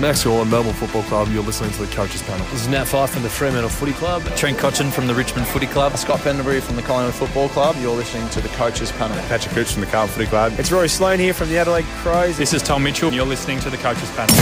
Max Gawn, Melbourne Football Club. You're listening to the Coaches Panel. This is Nat Fyfe from the Fremantle Footy Club. Trent Cotchin from the Richmond Footy Club. Scott Pendlebury from the Collingwood Football Club. You're listening to the Coaches Panel. Patrick Cooch from the Carlton Footy Club. It's Rory Sloane here from the Adelaide Crows. This is Tom Mitchell. You're listening to the Coaches Panel.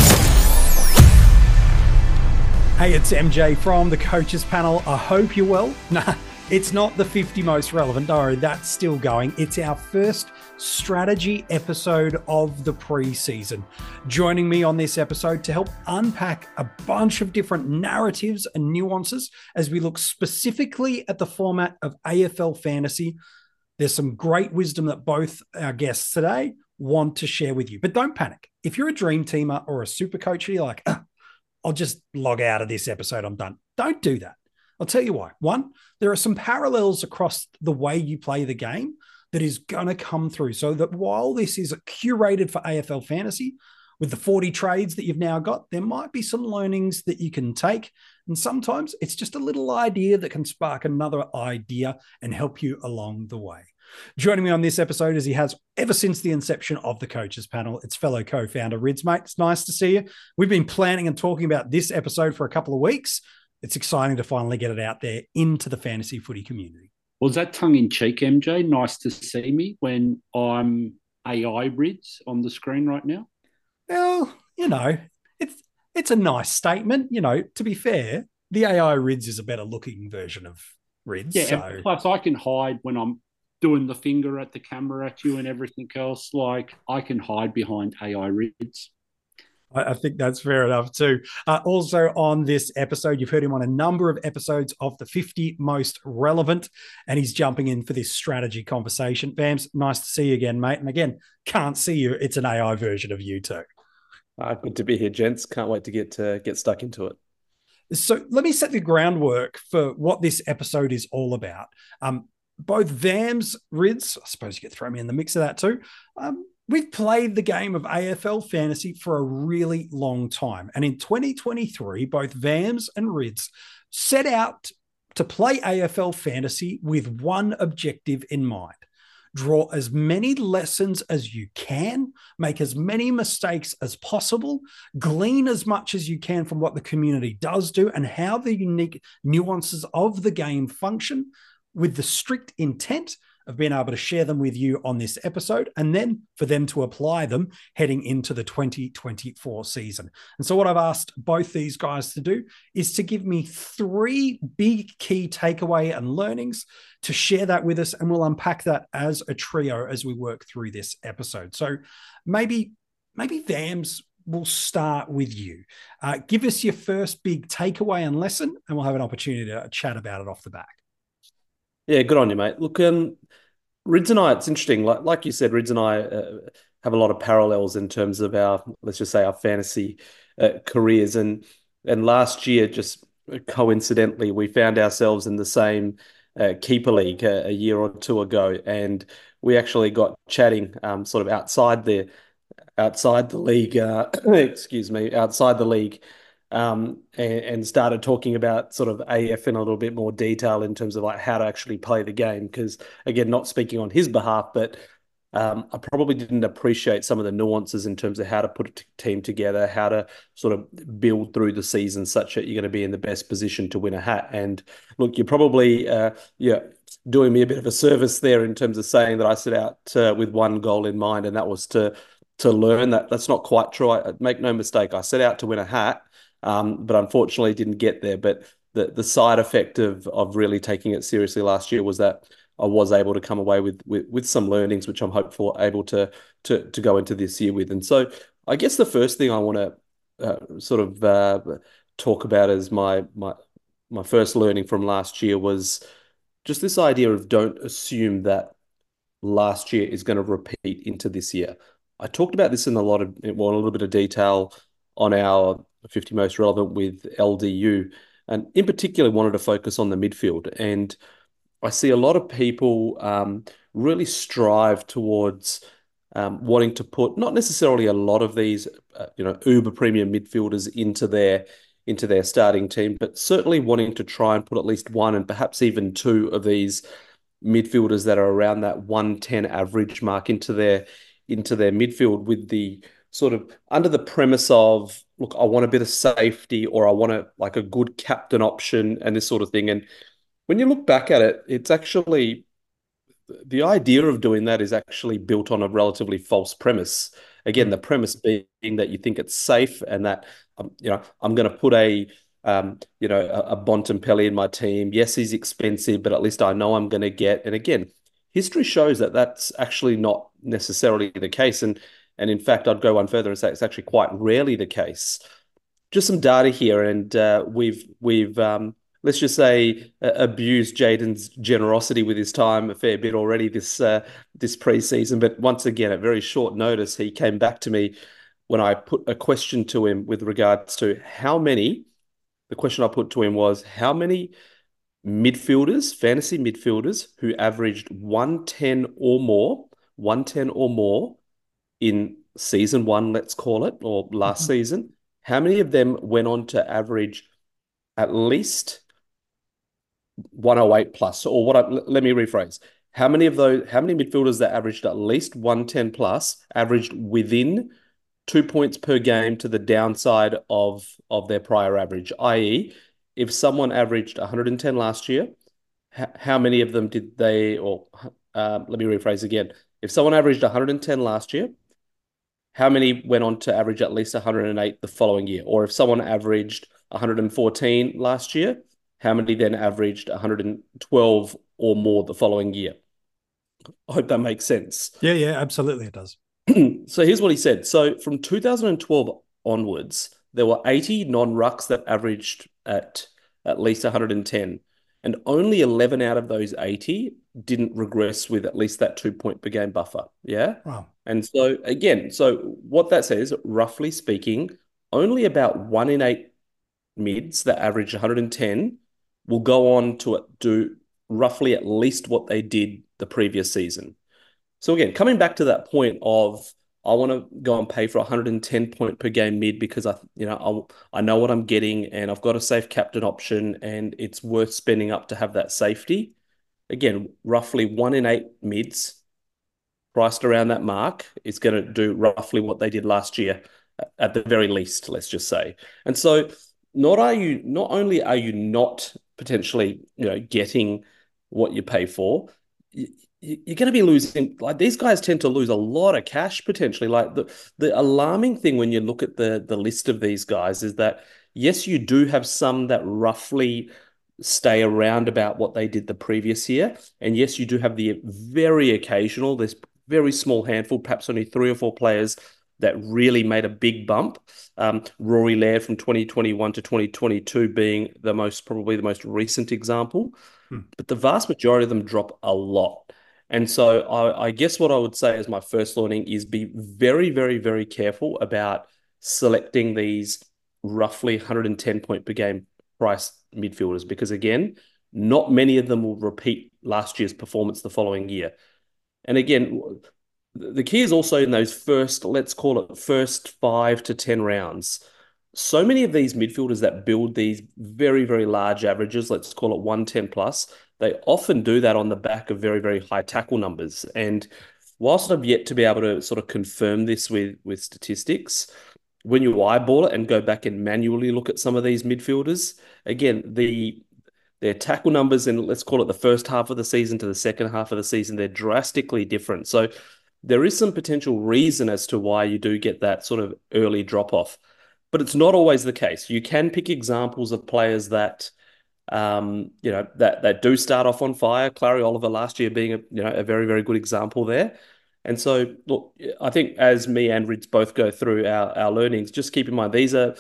Hey, it's MJ from the Coaches Panel. I hope you're well. Nah, it's not the 50 most relevant. Worry, that's still going. It's our first strategy episode of the preseason. Joining me on this episode to help unpack a bunch of different narratives and nuances as we look specifically at the format of AFL fantasy. There's some great wisdom that both our guests today want to share with you. But don't panic. If you're a dream teamer or a super coach, you're like, ah, I'll just log out of this episode. I'm done. Don't do that. I'll tell you why. One, there are some parallels across the way you play the game that is going to come through. So that while this is curated for AFL fantasy, with the 40 trades that you've now got, there might be some learnings that you can take. And sometimes it's just a little idea that can spark another idea and help you along the way. Joining me on this episode, as he has ever since the inception of the coaches panel, it's fellow co founder Rids, mate. It's nice to see you. We've been planning and talking about this episode for a couple of weeks. It's exciting to finally get it out there into the fantasy footy community. Was that tongue in cheek, MJ? Nice to see me when I'm AI Rids on the screen right now. Well, you know, it's it's a nice statement. You know, to be fair, the AI Rids is a better looking version of Rids. Yeah, so. plus I can hide when I'm doing the finger at the camera at you and everything else. Like I can hide behind AI Rids. I think that's fair enough too. Uh, also, on this episode, you've heard him on a number of episodes of the 50 most relevant, and he's jumping in for this strategy conversation. Vams, nice to see you again, mate. And again, can't see you. It's an AI version of you too. Uh, good to be here, gents. Can't wait to get to get stuck into it. So let me set the groundwork for what this episode is all about. Um, both Vams, Rids, I suppose you could throw me in the mix of that too. Um, we've played the game of AFL fantasy for a really long time. And in 2023, both Vams and Rids set out to play AFL fantasy with one objective in mind draw as many lessons as you can, make as many mistakes as possible, glean as much as you can from what the community does do and how the unique nuances of the game function with the strict intent of being able to share them with you on this episode and then for them to apply them heading into the 2024 season. And so, what I've asked both these guys to do is to give me three big key takeaway and learnings to share that with us. And we'll unpack that as a trio as we work through this episode. So, maybe, maybe Vams we'll start with you. Uh, give us your first big takeaway and lesson, and we'll have an opportunity to chat about it off the back. Yeah, good on you, mate. Look, um, Rids and I, it's interesting. Like like you said, Rids and I uh, have a lot of parallels in terms of our, let's just say, our fantasy uh, careers. And and last year, just coincidentally, we found ourselves in the same uh, keeper league a, a, year or two ago, and we actually got chatting, um, sort of outside the outside the league. Uh, excuse me, outside the league um, and, and, started talking about sort of AF in a little bit more detail in terms of like how to actually play the game. Because again, not speaking on his behalf, but um, I probably didn't appreciate some of the nuances in terms of how to put a team together, how to sort of build through the season such that you're going to be in the best position to win a hat. And look, you're probably uh, yeah doing me a bit of a service there in terms of saying that I set out uh, with one goal in mind, and that was to to learn that that's not quite true. I, make no mistake, I set out to win a hat um, but unfortunately didn't get there. But the the side effect of of really taking it seriously last year was that I was able to come away with with, with some learnings, which I'm hopeful able to to to go into this year with. And so I guess the first thing I want to uh, sort of uh, talk about is my my my first learning from last year was just this idea of don't assume that last year is going to repeat into this year. I talked about this in a lot of well, a little bit of detail on our 50 most relevant with LDU, and in particular wanted to focus on the midfield. And I see a lot of people um, really strive towards um, wanting to put not necessarily a lot of these, uh, you know, uber premium midfielders into their into their starting team, but certainly wanting to try and put at least one and perhaps even two of these midfielders that are around that 110 average mark into their into their midfield with the sort of under the premise of, look, I want a bit of safety or I want a like a good captain option and this sort of thing. And when you look back at it, it's actually the idea of doing that is actually built on a relatively false premise. Again, the premise being that you think it's safe and that um, you know I'm going to put a um, you know a, a Bontempelli in my team. Yes, he's expensive, but at least I know I'm going to get. And again, history shows that that's actually not necessarily the case. And and in fact, I'd go one further and say it's actually quite rarely the case. Just some data here, and uh, we've we've um, let's just say uh, abused Jayden's generosity with his time a fair bit already this uh, this preseason. But once again, at very short notice, he came back to me when I put a question to him with regards to how many. The question I put to him was how many midfielders, fantasy midfielders, who averaged 110 or more, 110 or more in season one, let's call it, or last mm-hmm. season, how many of them went on to average at least 108 plus? Or what? I, let me rephrase. How many of those? How many midfielders that averaged at least 110 plus averaged within two points per game to the downside of of their prior average? I.e., if someone averaged 110 last year, how many of them did they? Or uh, let me rephrase again. If someone averaged 110 last year, how many went on to average at least 108 the following year? Or if someone averaged 114 last year, how many then averaged 112 or more the following year? I hope that makes sense. Yeah, yeah, absolutely it does. so here's what he said. So from 2012 onwards, there were 80 non-rucks that averaged at at least 110, and only 11 out of those 80 didn't regress with at least that two point per game buffer. Yeah. Wow. And so again, so what that says, roughly speaking, only about one in eight mids that average 110 will go on to do roughly at least what they did the previous season. So again, coming back to that point of I want to go and pay for 110 point per game mid because I, you know, I, I know what I'm getting and I've got a safe captain option and it's worth spending up to have that safety. Again, roughly one in eight mids priced around that mark is going to do roughly what they did last year at the very least, let's just say. And so not are you not only are you not potentially, you know, getting what you pay for, you're going to be losing like these guys tend to lose a lot of cash potentially. Like the the alarming thing when you look at the the list of these guys is that yes you do have some that roughly stay around about what they did the previous year. And yes you do have the very occasional this very small handful perhaps only three or four players that really made a big bump. Um, rory laird from 2021 to 2022 being the most probably the most recent example. Hmm. but the vast majority of them drop a lot and so I, I, guess what I would say as my first learning is be very, very, very careful about selecting these roughly 110 point per game price midfielders because again, not many of them will repeat last year's performance the following year. And again, the key is also in those first, let's call it first five to 10 rounds. So many of these midfielders that build these very, very large averages, let's call it 110 plus, they often do that on the back of very, very high tackle numbers. And whilst I've yet to be able to sort of confirm this with, with statistics, when you eyeball it and go back and manually look at some of these midfielders, again, the their tackle numbers in let's call it the first half of the season to the second half of the season, they're drastically different. So there is some potential reason as to why you do get that sort of early drop off. But it's not always the case. You can pick examples of players that um, you know, that that do start off on fire. Clayton Oliver last year being a you know a very very good example there. And so, look, I think as me and Rids both go through our our learnings, just keep in mind these are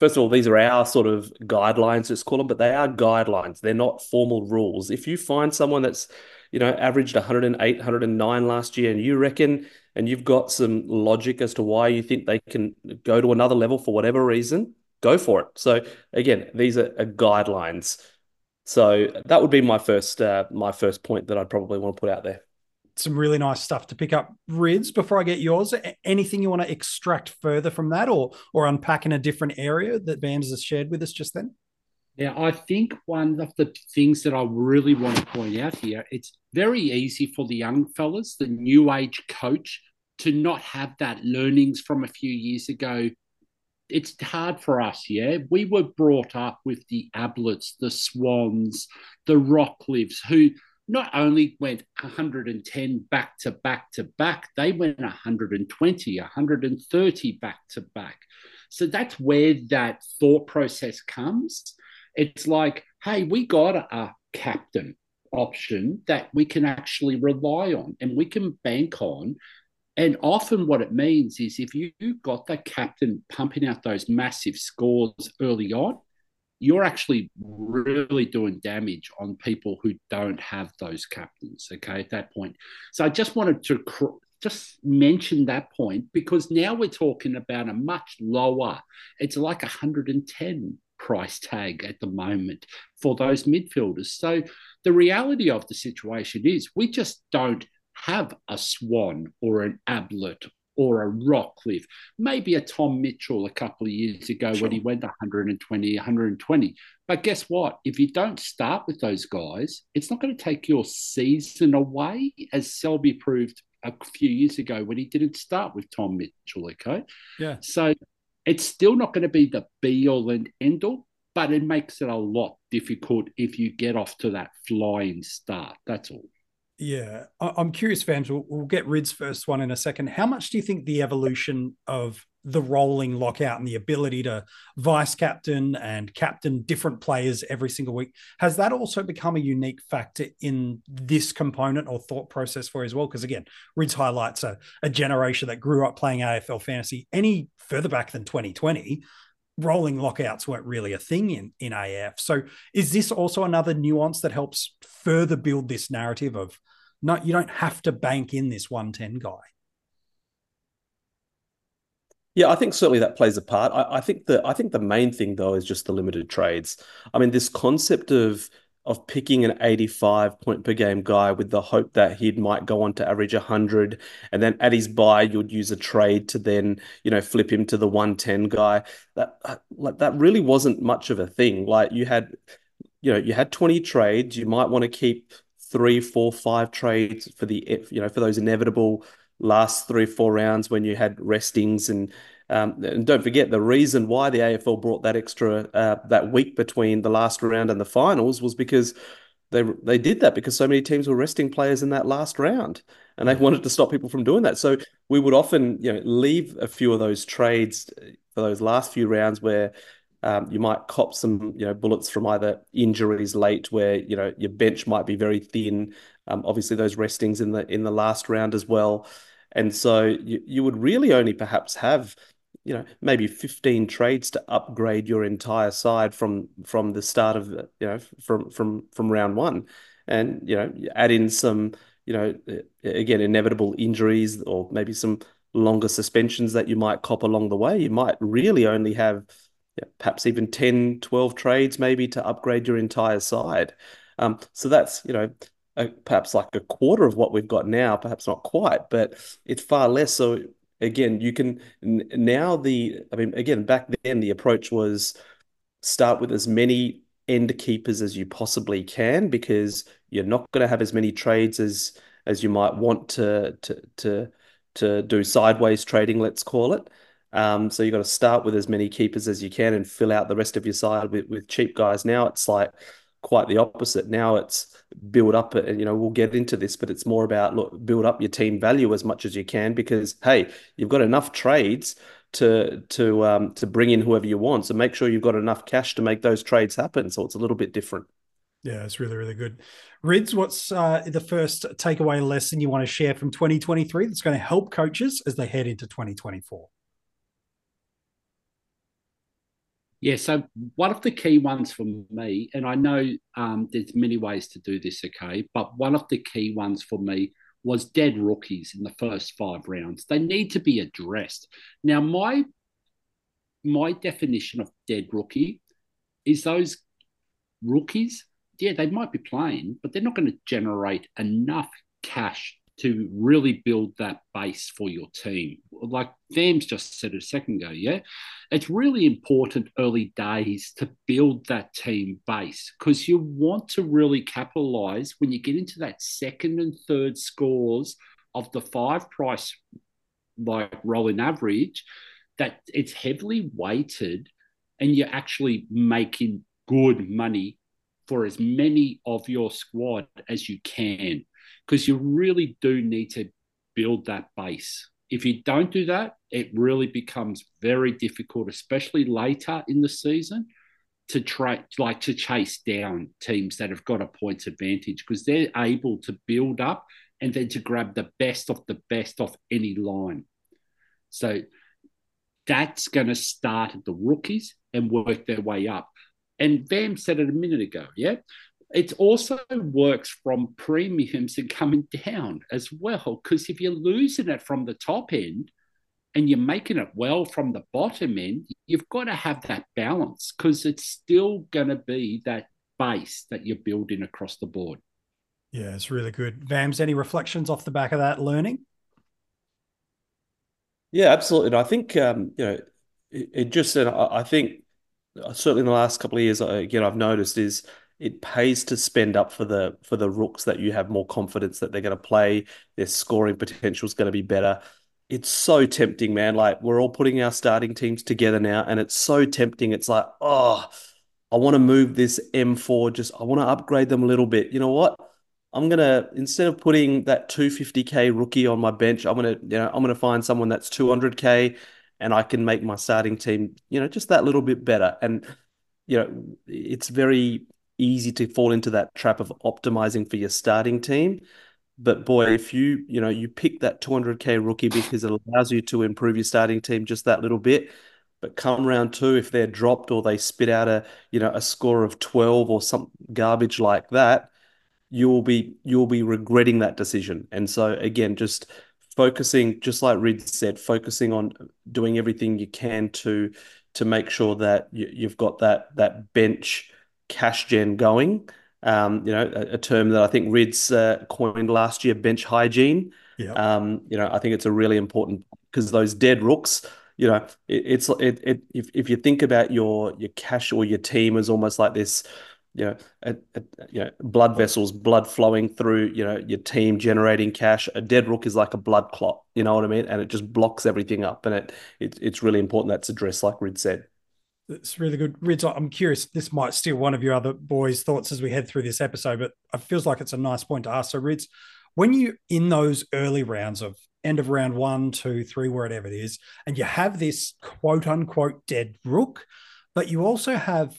first of all these are our sort of guidelines, let's call them, but they are guidelines. They're not formal rules. If you find someone that's you know averaged 108, 109 last year, and you reckon and you've got some logic as to why you think they can go to another level for whatever reason, go for it. So again, these are, are guidelines. So that would be my first uh, my first point that I'd probably want to put out there. Some really nice stuff to pick up, Rids. Before I get yours, anything you want to extract further from that, or or unpack in a different area that Vams has shared with us just then? Yeah, I think one of the things that I really want to point out here, it's very easy for the young fellas, the new age coach, to not have that learnings from a few years ago, it's hard for us, yeah. We were brought up with the Abletts, the Swans, the Rockliffs, who not only went 110 back to back to back, they went 120, 130 back to back. So that's where that thought process comes. It's like, hey, we got a captain option that we can actually rely on and we can bank on and often, what it means is if you've got the captain pumping out those massive scores early on, you're actually really doing damage on people who don't have those captains. Okay, at that point. So I just wanted to cr- just mention that point because now we're talking about a much lower. It's like 110 price tag at the moment for those midfielders. So the reality of the situation is we just don't have a Swan or an Ablett or a Rockliff, maybe a Tom Mitchell a couple of years ago sure. when he went 120, 120. But guess what? If you don't start with those guys, it's not going to take your season away, as Selby proved a few years ago when he didn't start with Tom Mitchell. Okay. Yeah. So it's still not going to be the be all and end all, but it makes it a lot difficult if you get off to that flying start. That's all. Yeah, I'm curious, Vams. We'll, we'll get Rid's first one in a second. How much do you think the evolution of the rolling lockout and the ability to vice captain and captain different players every single week has that also become a unique factor in this component or thought process for you as well? Because again, Rid's highlights a, a generation that grew up playing AFL fantasy any further back than 2020 rolling lockouts weren't really a thing in in AF. So is this also another nuance that helps further build this narrative of not you don't have to bank in this 110 guy? Yeah, I think certainly that plays a part. I, I think the I think the main thing though is just the limited trades. I mean, this concept of of picking an 85 point per game guy with the hope that he might go on to average 100 and then at his buy you'd use a trade to then you know flip him to the 110 guy. That uh, like that really wasn't much of a thing. Like you had you know you had 20 trades. You might want to keep three four five trades for the you know for those inevitable last three four rounds when you had restings and um, and don't forget the reason why the AFL brought that extra uh, that week between the last round and the finals was because they they did that because so many teams were resting players in that last round, and they wanted to stop people from doing that. So we would often you know leave a few of those trades for those last few rounds where. Um, you might cop some, you know, bullets from either injuries late, where you know your bench might be very thin. Um, obviously, those restings in the in the last round as well, and so you you would really only perhaps have you know maybe 15 trades to upgrade your entire side from from the start of you know from from from round one. And you know add in some you know again inevitable injuries or maybe some longer suspensions that you might cop along the way. You might really only have perhaps even 10 12 trades maybe to upgrade your entire side. Um, so that's you know a, perhaps like a quarter of what we've got now perhaps not quite but it's far less. So again, you can now the I mean, again, back then the approach was start with as many end keepers as you possibly can because you're not going to have as many trades as as you might want to to to to do sideways trading, let's call it. Um, so you've got to start with as many keepers as you can and fill out the rest of your side with, with cheap guys. Now it's like quite the opposite. Now it's build up, and you know we'll get into this, but it's more about look, build up your team value as much as you can because hey, you've got enough trades to to um, to bring in whoever you want. So make sure you've got enough cash to make those trades happen. So it's a little bit different. Yeah, it's really, really good. Rids, what's uh, the first takeaway lesson you want to share from 2023 that's going to help coaches as they head into 2024? Yeah, so one of the key ones for me, and I know um, there's many ways to do this, okay, but one of the key ones for me was dead rookies in the first five rounds. They need to be addressed. Now, my my definition of dead rookie is those rookies. Yeah, they might be playing, but they're not going to generate enough cash to really build that base for your team. Like Vams just said a second ago, yeah, it's really important early days to build that team base because you want to really capitalize when you get into that second and third scores of the five price like rolling average, that it's heavily weighted and you're actually making good money for as many of your squad as you can because you really do need to build that base. If you don't do that, it really becomes very difficult, especially later in the season, to try like to chase down teams that have got a points advantage because they're able to build up and then to grab the best of the best off any line. So that's going to start at the rookies and work their way up. And Vam said it a minute ago, yeah? It also works from premiums and coming down as well. Because if you're losing it from the top end and you're making it well from the bottom end, you've got to have that balance because it's still going to be that base that you're building across the board. Yeah, it's really good. Vams, any reflections off the back of that learning? Yeah, absolutely. And I think um, you know it, it just said I think certainly in the last couple of years again I've noticed is it pays to spend up for the for the rooks that you have more confidence that they're going to play. Their scoring potential is going to be better. It's so tempting, man. Like we're all putting our starting teams together now, and it's so tempting. It's like, oh, I want to move this M4. Just I want to upgrade them a little bit. You know what? I'm gonna instead of putting that 250k rookie on my bench, I'm gonna you know I'm gonna find someone that's 200k, and I can make my starting team you know just that little bit better. And you know it's very easy to fall into that trap of optimizing for your starting team. But boy, if you you know you pick that 200k rookie because it allows you to improve your starting team just that little bit. But come round two, if they're dropped or they spit out a you know a score of 12 or some garbage like that you will be you will be regretting that decision. And so again, just focusing, just like Reed said, focusing on doing everything you can to to make sure that you, have got that that bench cash gen going. Um, you know, a, a, term that I think Rids uh, coined last year, bench hygiene. Yeah. Um, you know, I think it's a really important because those dead rooks, you know, it, it's it, it if if you think about your your cash or your team as almost like this you know, a, a, you know, blood vessels, blood flowing through, you know, your team generating cash. A dead rook is like a blood clot, you know what I mean? And it just blocks everything up. And it, it it's really important that's addressed, like Rid said. It's really good. Rids, I'm curious, this might steal one of your other boys' thoughts as we head through this episode, but it feels like it's a nice point to ask. So, Rids, when you in those early rounds of end of round one, two, three, wherever it is, and you have this quote unquote dead rook, but you also have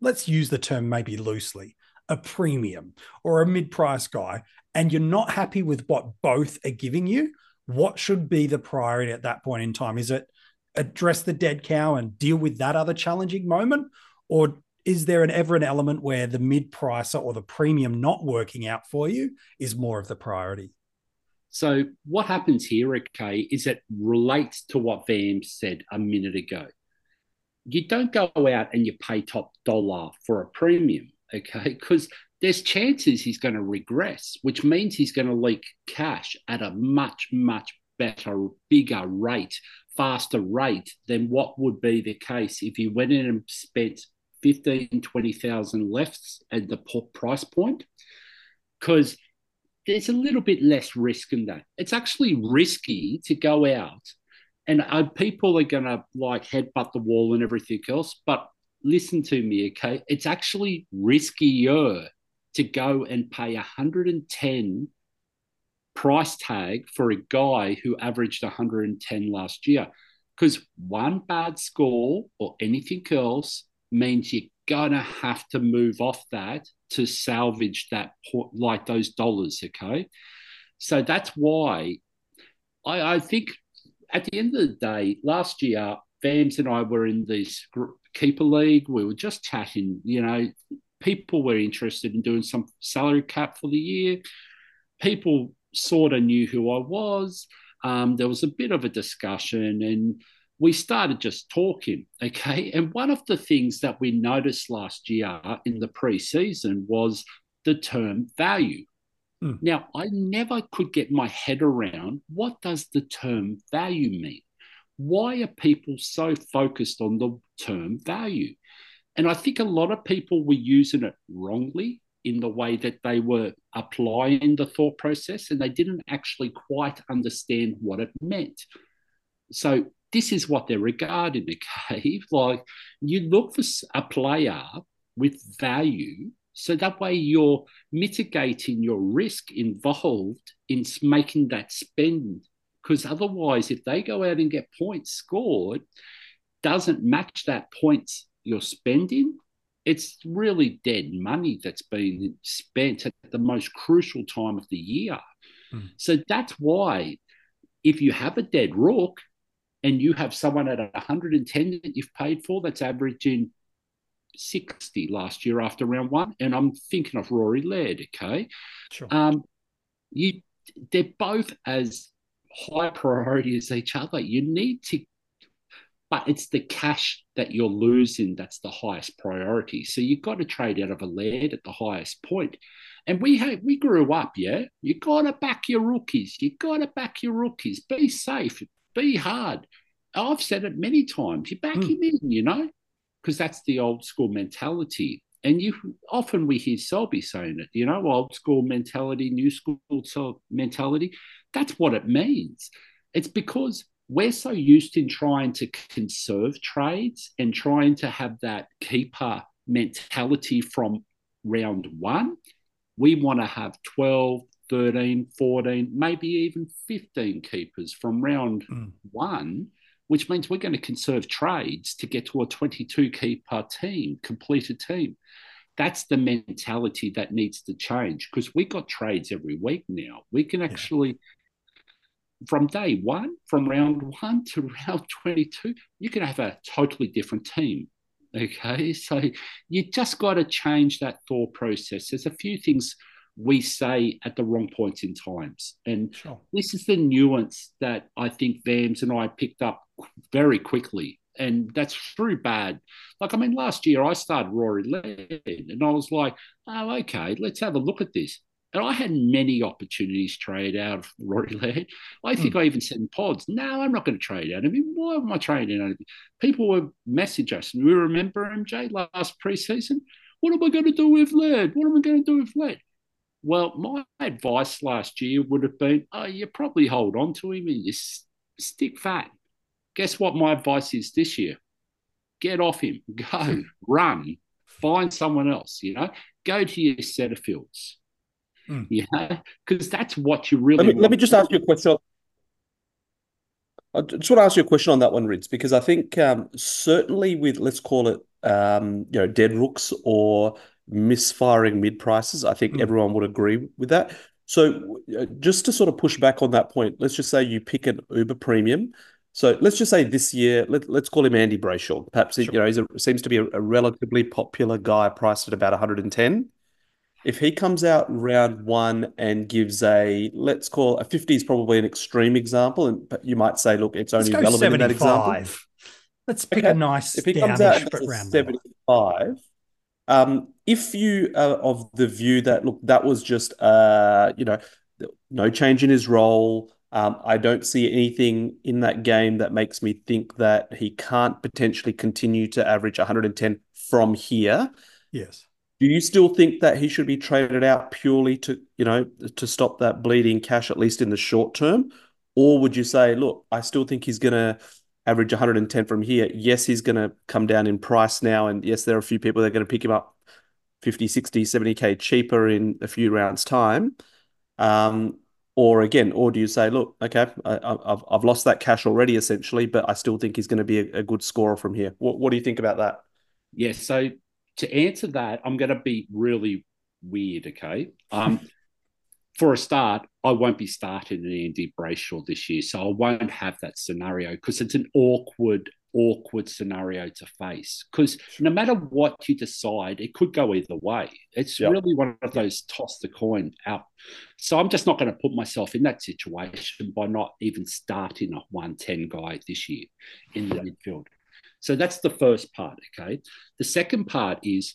let's use the term maybe loosely, a premium or a mid price guy, and you're not happy with what both are giving you, what should be the priority at that point in time? Is it address the dead cow and deal with that other challenging moment? Or is there an ever an element where the mid pricer or the premium not working out for you is more of the priority? So what happens here, okay, is it relates to what Vam said a minute ago you don't go out and you pay top dollar for a premium, okay? Because there's chances he's going to regress, which means he's going to leak cash at a much, much better, bigger rate, faster rate than what would be the case if you went in and spent 15, 20,000 lefts at the price point. Because there's a little bit less risk in that. It's actually risky to go out and uh, people are going to like headbutt the wall and everything else. But listen to me, okay? It's actually riskier to go and pay 110 price tag for a guy who averaged 110 last year. Because one bad score or anything else means you're gonna have to move off that to salvage that like those dollars, okay? So that's why I, I think at the end of the day, last year, Vams and I were in this keeper league. We were just chatting, you know, people were interested in doing some salary cap for the year. People sort of knew who I was. Um, there was a bit of a discussion and we started just talking. Okay. And one of the things that we noticed last year in the preseason was the term value. Mm. Now, I never could get my head around what does the term value mean? Why are people so focused on the term value? And I think a lot of people were using it wrongly in the way that they were applying the thought process and they didn't actually quite understand what it meant. So this is what they're regarding, okay? Like you look for a player with value so that way you're mitigating your risk involved in making that spend. Because otherwise, if they go out and get points scored, doesn't match that points you're spending, it's really dead money that's been spent at the most crucial time of the year. Mm. So that's why if you have a dead rook and you have someone at 110 that you've paid for that's averaging 60 last year after round one, and I'm thinking of Rory Laird, okay? Sure. Um, you, they're both as high priority as each other. You need to but it's the cash that you're losing that's the highest priority. So you've got to trade out of a Laird at the highest point. And we have, we grew up, yeah. You got to back your rookies. You got to back your rookies. Be safe. Be hard. I've said it many times. You back mm. him in, you know, because that's the old school mentality. And you often we hear Selby saying it, you know, old school mentality, new school mentality. That's what it means. It's because we're so used in trying to conserve trades and trying to have that keeper mentality from round one. We want to have 12, 13, 14, maybe even 15 keepers from round mm. one, which means we're going to conserve trades to get to a 22 keeper team, completed team. That's the mentality that needs to change because we got trades every week now. We can actually from day one, from round one to round 22, you can have a totally different team. Okay. So you just got to change that thought process. There's a few things we say at the wrong points in times. And sure. this is the nuance that I think Vams and I picked up very quickly. And that's through bad. Like, I mean, last year I started Rory Laird and I was like, oh, okay, let's have a look at this. And I had many opportunities trade out of Rory Laird. I think mm. I even said in pods, no, I'm not going to trade out of him. Why am I trading out? People would message us, and we remember MJ last preseason. What am I going to do with Laird? What am I going to do with Laird? Well, my advice last year would have been, oh, you probably hold on to him and you stick fat. Guess what my advice is this year? Get off him, go, run, find someone else, you know, go to your Setterfields Mm. Yeah, because that's what you really. Let me, let me just ask you a question. I just want to ask you a question on that one, Rids, because I think um, certainly with let's call it um, you know dead rooks or misfiring mid prices, I think mm. everyone would agree with that. So uh, just to sort of push back on that point, let's just say you pick an Uber premium. So let's just say this year, let, let's call him Andy Brayshaw. Perhaps sure. you know he seems to be a, a, relatively popular guy, priced at about 110 if he comes out round one and gives a let's call a 50 is probably an extreme example and but you might say look it's only relevant 75. in that example let's pick okay. a nice if he comes out round 75 um, if you are of the view that look that was just uh, you know no change in his role um, I don't see anything in that game that makes me think that he can't potentially continue to average 110 from here. Yes. Do you still think that he should be traded out purely to, you know, to stop that bleeding cash, at least in the short term? Or would you say, look, I still think he's going to average 110 from here. Yes, he's going to come down in price now. And yes, there are a few people that are going to pick him up 50, 60, 70K cheaper in a few rounds' time. Um, or again, or do you say, look, okay, I, have I've lost that cash already, essentially, but I still think he's going to be a, a good scorer from here? What, what do you think about that? Yes. Yeah, so to answer that, I'm going to be really weird. Okay. Um, for a start, I won't be starting an Andy Brayshaw this year, so I won't have that scenario because it's an awkward, awkward scenario to face. Because no matter what you decide, it could go either way. It's yep. really one of those toss the coin out. So I'm just not going to put myself in that situation by not even starting a 110 guy this year in the midfield. So that's the first part. Okay. The second part is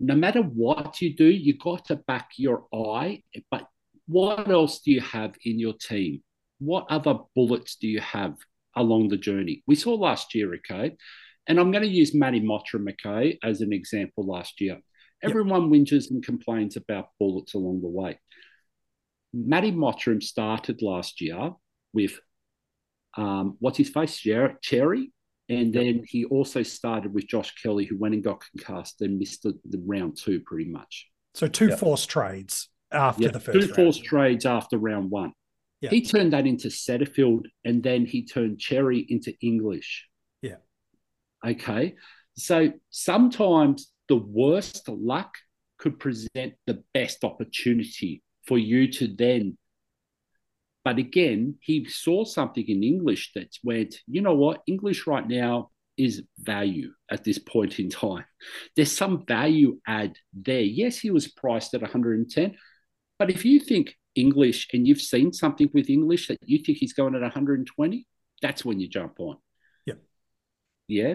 no matter what you do, you got to back your eye. But what else do you have in your team? What other bullets do you have along the journey? We saw last year, okay. And I'm going to use Matty Mottram, okay, as an example last year. Everyone yep. whinges and complains about bullets along the way. Matty Mottram started last year with um, what's his face, Cherry, and then he also started with Josh Kelly, who went and got concussed and missed the, the round two pretty much. So two yep. forced trades after the first. Two round. forced trades after round one. Yep. He turned that into Setterfield, and then he turned Cherry into English. Yeah. Okay. So sometimes the worst luck could present the best opportunity for you to then but again, he saw something in English that went, you know what, English right now is value at this point in time. There's some value add there. Yes, he was priced at 110, but if you think English and you've seen something with English that you think he's going at 120, that's when you jump on. Yeah. Yeah.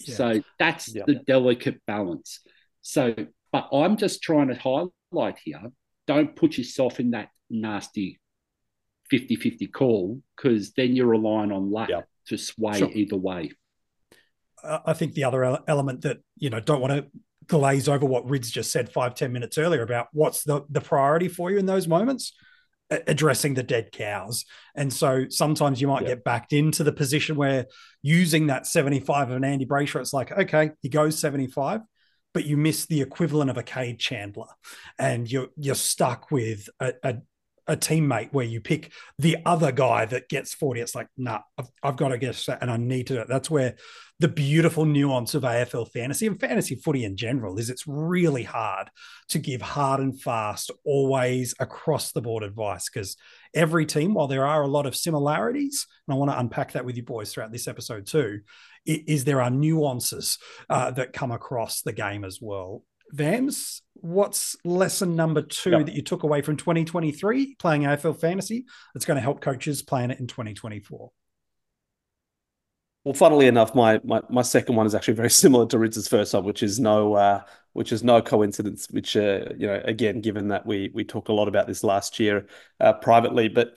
yeah. So that's yeah. the delicate balance. So, but I'm just trying to highlight here don't put yourself in that nasty 50 50 call because then you're relying on luck yeah. to sway sure. either way. I think the other element that, you know, don't want to glaze over what Rids just said five ten minutes earlier about what's the, the priority for you in those moments, addressing the dead cows. And so sometimes you might yeah. get backed into the position where using that 75 of an Andy Brayshaw, it's like, okay, he goes 75 but you miss the equivalent of a Kade Chandler, and you're you're stuck with a, a, a teammate where you pick the other guy that gets 40. It's like, nah, I've, I've got to get that and I need to. That's where the beautiful nuance of AFL fantasy and fantasy footy in general is it's really hard to give hard and fast, always across the board advice because every team, while there are a lot of similarities, and I want to unpack that with you boys throughout this episode too, is there are nuances uh, that come across the game as well. Vams, what's lesson number two yep. that you took away from 2023 playing AFL fantasy that's going to help coaches playing it in 2024? Well, funnily enough, my, my my second one is actually very similar to Ritz's first one, which is no uh, which is no coincidence. Which uh, you know, again, given that we we talked a lot about this last year uh, privately, but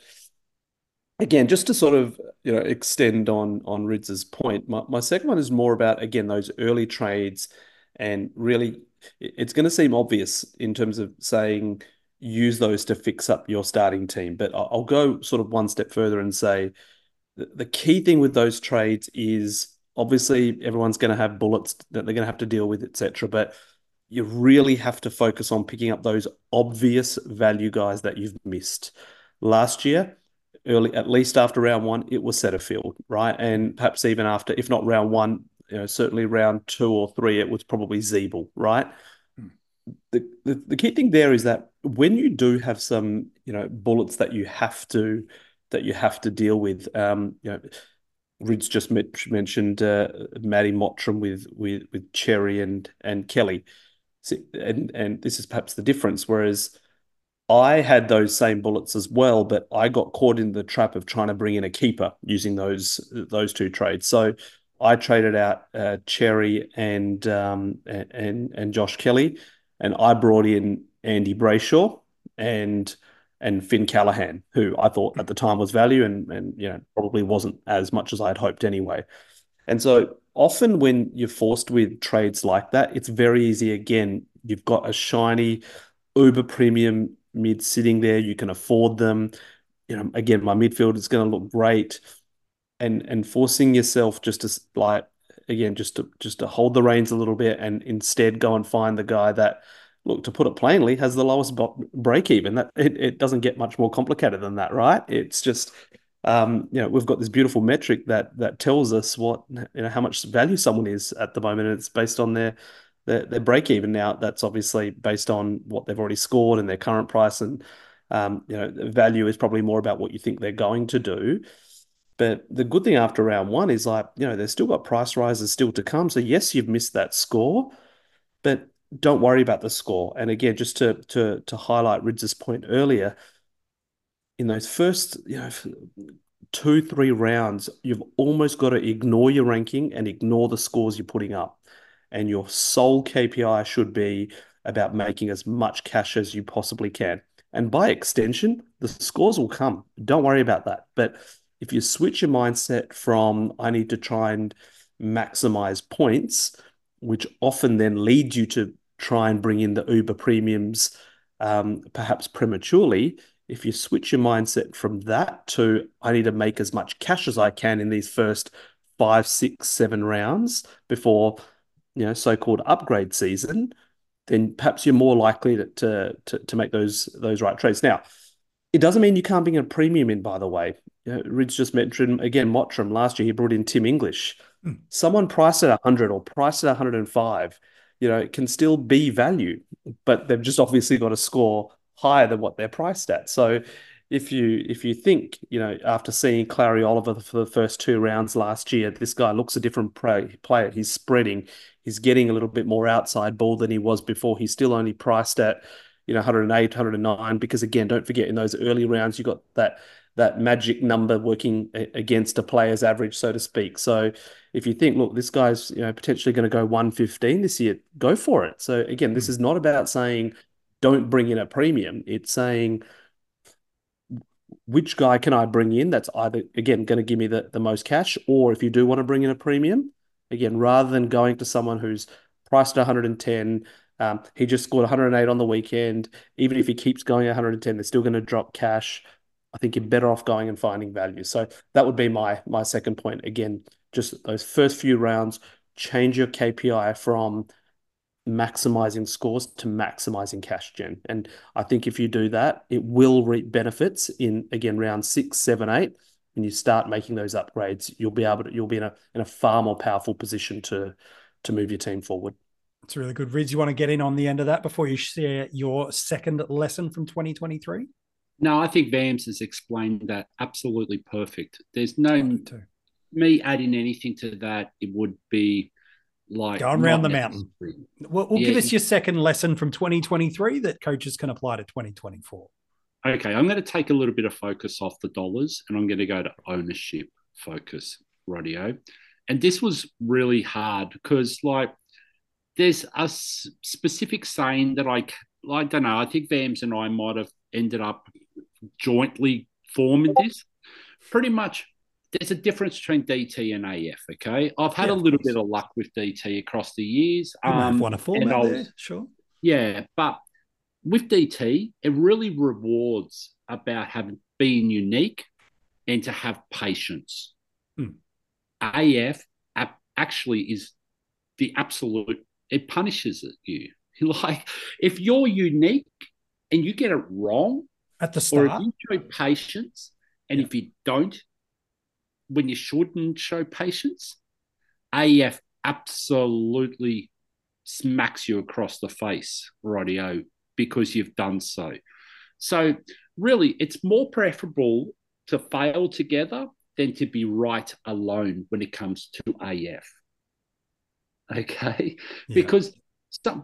again, just to sort of you know extend on on Ritz's point, my, my second one is more about again those early trades and really it's going to seem obvious in terms of saying use those to fix up your starting team. But I'll go sort of one step further and say the key thing with those trades is obviously everyone's going to have bullets that they're going to have to deal with, etc. But you really have to focus on picking up those obvious value guys that you've missed. Last year, early at least after round one, it was Setterfield, right? And perhaps even after, if not round one, you know, certainly round two or three, it was probably Ziebell, right? Hmm. The, the, the key thing there is that when you do have some, you know, bullets that you have to that you have to deal with, um, you know, Rids just mentioned uh, Matty Mottram with with with Cherry and and Kelly, and and this is perhaps the difference. Whereas I had those same bullets as well, but I got caught in the trap of trying to bring in a keeper using those those two trades. So I traded out uh, Cherry and um, and and Josh Kelly, and I brought in Andy Brayshaw and and Finn Callaghan, who I thought at the time was value, and and you know probably wasn't as much as I had hoped anyway. And so often when you're forced with trades like that, it's very easy. Again, you've got a shiny uber premium mid sitting there. You can afford them. You know, again, my midfield is going to look great and and forcing yourself just to like again just to just to hold the reins a little bit and instead go and find the guy that look to put it plainly has the lowest break even. That it, it doesn't get much more complicated than that right? It's just um, you know we've got this beautiful metric that that tells us what you know how much value someone is at the moment and it's based on their their, their break even. Now that's obviously based on what they've already scored and their current price and um, you know value is probably more about what you think they're going to do but the good thing after round one is like, you know, they've still got price rises still to come. So yes, you've missed that score, but don't worry about the score. And again, just to to to highlight Ridz's point earlier, in those first, you know, two, three rounds, you've almost got to ignore your ranking and ignore the scores you're putting up. And your sole KPI should be about making as much cash as you possibly can. And by extension, the scores will come. Don't worry about that. But if you switch your mindset from I need to try and maximize points, which often then leads you to try and bring in the uber premiums um, perhaps prematurely if you switch your mindset from that to i need to make as much cash as i can in these first five six seven rounds before you know so-called upgrade season then perhaps you're more likely to to to, make those those right trades now it doesn't mean you can't bring a premium in, by the way. You know, Ridge just mentioned again Mottram last year. He brought in Tim English. Mm. Someone priced at 100 or priced at 105. You know, it can still be value, but they've just obviously got to score higher than what they're priced at. So, if you if you think you know after seeing Clayton Oliver for the first two rounds last year, this guy looks a different play, player. He's spreading. He's getting a little bit more outside ball than he was before. He's still only priced at you know 108 109 because again don't forget in those early rounds you got that that magic number working against a player's average so to speak so if you think look this guy's you know potentially going to go 115 this year go for it so again this hmm. is not about saying don't bring in a premium it's saying which guy can I bring in that's either again going to give me the, the most cash or if you do want to bring in a premium again rather than going to someone who's priced 110 um, he just scored 108 on the weekend. Even if he keeps going 110, they're still going to drop cash. I think you're better off going and finding value. So that would be my my second point. Again, just those first few rounds, change your KPI from maximizing scores to maximizing cash gen. And I think if you do that, it will reap benefits in again round six, seven, eight. When you start making those upgrades, you'll be able to you'll be in a in a far more powerful position to to move your team forward. It's really good. Rids, you want to get in on the end of that before you share your second lesson from 2023? No, I think Vams has explained that absolutely perfect. There's no me adding anything to that. It would be like going around the mountain. We'll, we'll yeah. give us your second lesson from 2023 that coaches can apply to 2024. Okay, I'm going to take a little bit of focus off the dollars and I'm going to go to ownership focus, radio. And this was really hard because, like, there's a specific saying that I I don't know. I think Vams and I might have ended up jointly forming this. Pretty much, there's a difference between DT and AF. Okay, I've had yeah, a little bit of luck with DT across the years. You um, won a format there, sure. Yeah, but with DT, it really rewards about having being unique and to have patience. Hmm. AF actually is the absolute it punishes you. Like if you're unique and you get it wrong at the start, or if you show patience, and yeah. if you don't, when you shouldn't show patience, AF absolutely smacks you across the face, radio, because you've done so. So really, it's more preferable to fail together than to be right alone when it comes to AF okay? Yeah. Because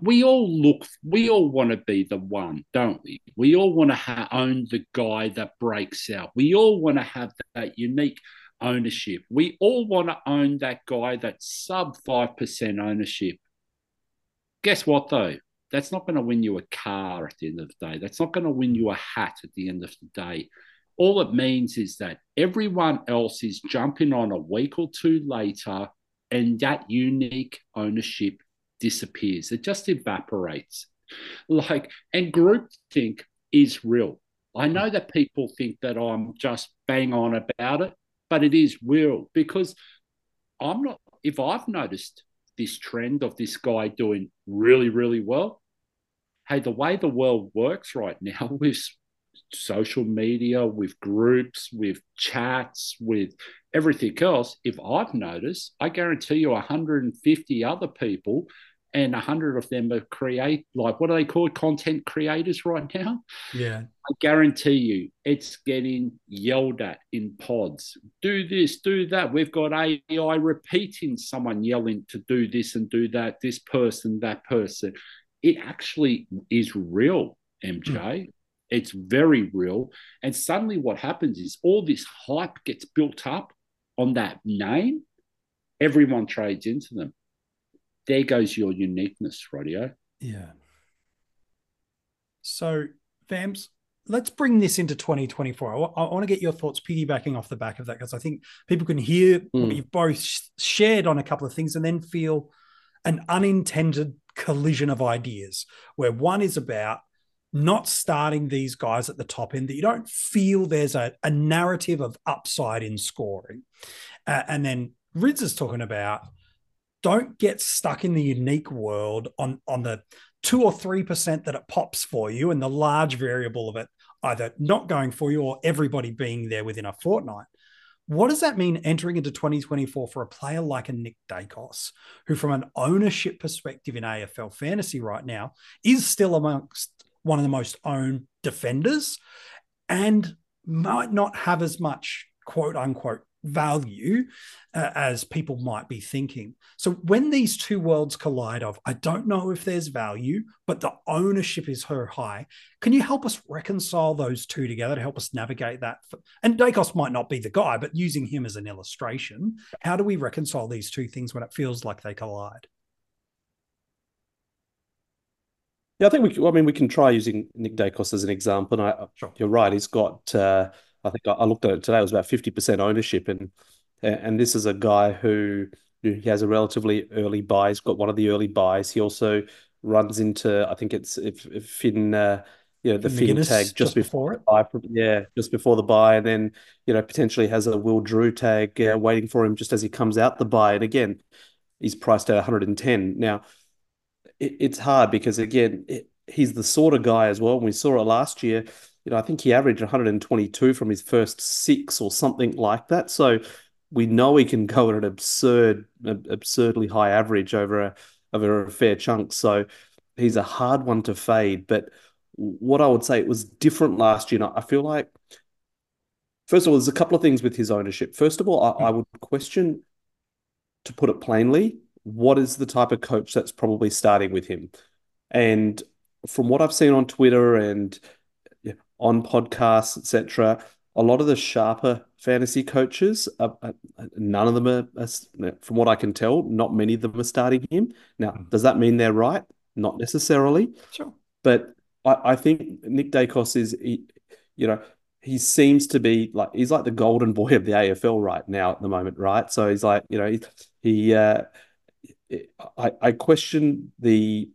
we all look, we all want to be the one, don't we? We all want to ha- own the guy that breaks out. We all want to have that unique ownership. We all want to own that guy that's sub 5% ownership. Guess what, though? That's not going to win you a car at the end of the day. That's not going to win you a hat at the end of the day. All it means is that everyone else is jumping on a week or two later and that unique ownership disappears. It just evaporates. Like, and groupthink is real. I know that people think that I'm just bang on about it, but it is real because I'm not, if I've noticed this trend of this guy doing really, really well, hey, the way the world works right now with social media, with groups, with chats, with everything else, if I've noticed, I guarantee you 150 other people and 100 of them are create like what are they called content creators right now? Yeah. I guarantee you it's getting yelled at in pods. Do this do that. We've got ai repeating someone yelling to do this and do that this person that person. It actually is real mj mm. It's very real. And suddenly, what happens is all this hype gets built up on that name. Everyone trades into them. There goes your uniqueness, Radio. Yeah. So, Vams, let's bring this into 2024. I, I, want to get your thoughts piggybacking off the back of that because I think people can hear mm. what you've both shared on a couple of things and then feel an unintended collision of ideas where one is about not starting these guys at the top end that you don't feel there's a, a narrative of upside in scoring. Uh, and then Rids is talking about don't get stuck in the unique world on, on the two or three percent that it pops for you and the large variable of it either not going for you or everybody being there within a fortnight. What does that mean entering into 2024 for a player like a Nick Daicos, who, from an ownership perspective in AFL fantasy right now, is still amongst one of the most owned defenders and might not have as much quote unquote value uh, as people might be thinking. So when these two worlds collide of I don't know if there's value but the ownership is her high, can you help us reconcile those two together to help us navigate that? And Daicos might not be the guy but using him as an illustration, how do we reconcile these two things when it feels like they collide? Yeah, I think we. I mean, we can try using Nick Daicos as an example. And I, sure. you're right. He's got uh, I think I looked at it today. It was about fifty percent ownership, and and this is a guy who he has a relatively early buy. He's got one of the early buys. He also runs into I think it's if, if Finn. Uh, you know the Finn tag just, just before, it. Buy, yeah, just before the buy, and then you know potentially has a Will Drew tag uh, waiting for him just as he comes out the buy. And again, he's priced at 110. Now, it, it's hard because again, it, he's the sort of guy as well. And we saw it last year you know, I think he averaged 122 from his first six or something like that. So we know he can go at an absurd, absurdly high average over a over a fair chunk. So he's a hard one to fade. But what I would say it was different last year. I feel like first of all, there's a couple of things with his ownership. First of all, I, I would question, to put it plainly, what is the type of coach that's probably starting with him? And from what I've seen on Twitter and on podcasts, etc. A lot of the sharper fantasy coaches, are, are, none of them are, are, from what I can tell, not many of them are starting him. Now, hmm. does that mean they're right? Not necessarily. Sure. But I, I think Nick Daicos is, he, you know, he seems to be like he's like the golden boy of the AFL right now at the moment, right? So he's like, you know, he, he uh, I, I question the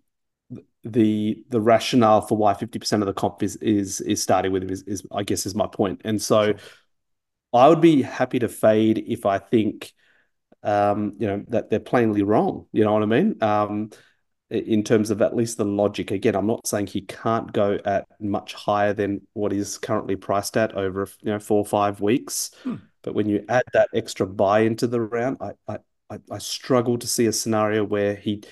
the the rationale for why 50% of the comp is is is starting with him is, is I guess is my point. And so I would be happy to fade if I think um, you know, that they're plainly wrong. You know what I mean? Um, in terms of at least the logic. Again, I'm not saying he can't go at much higher than what is currently priced at over you know four or five weeks. Hmm. But when you add that extra buy into the round, I, I I struggle to see a scenario where he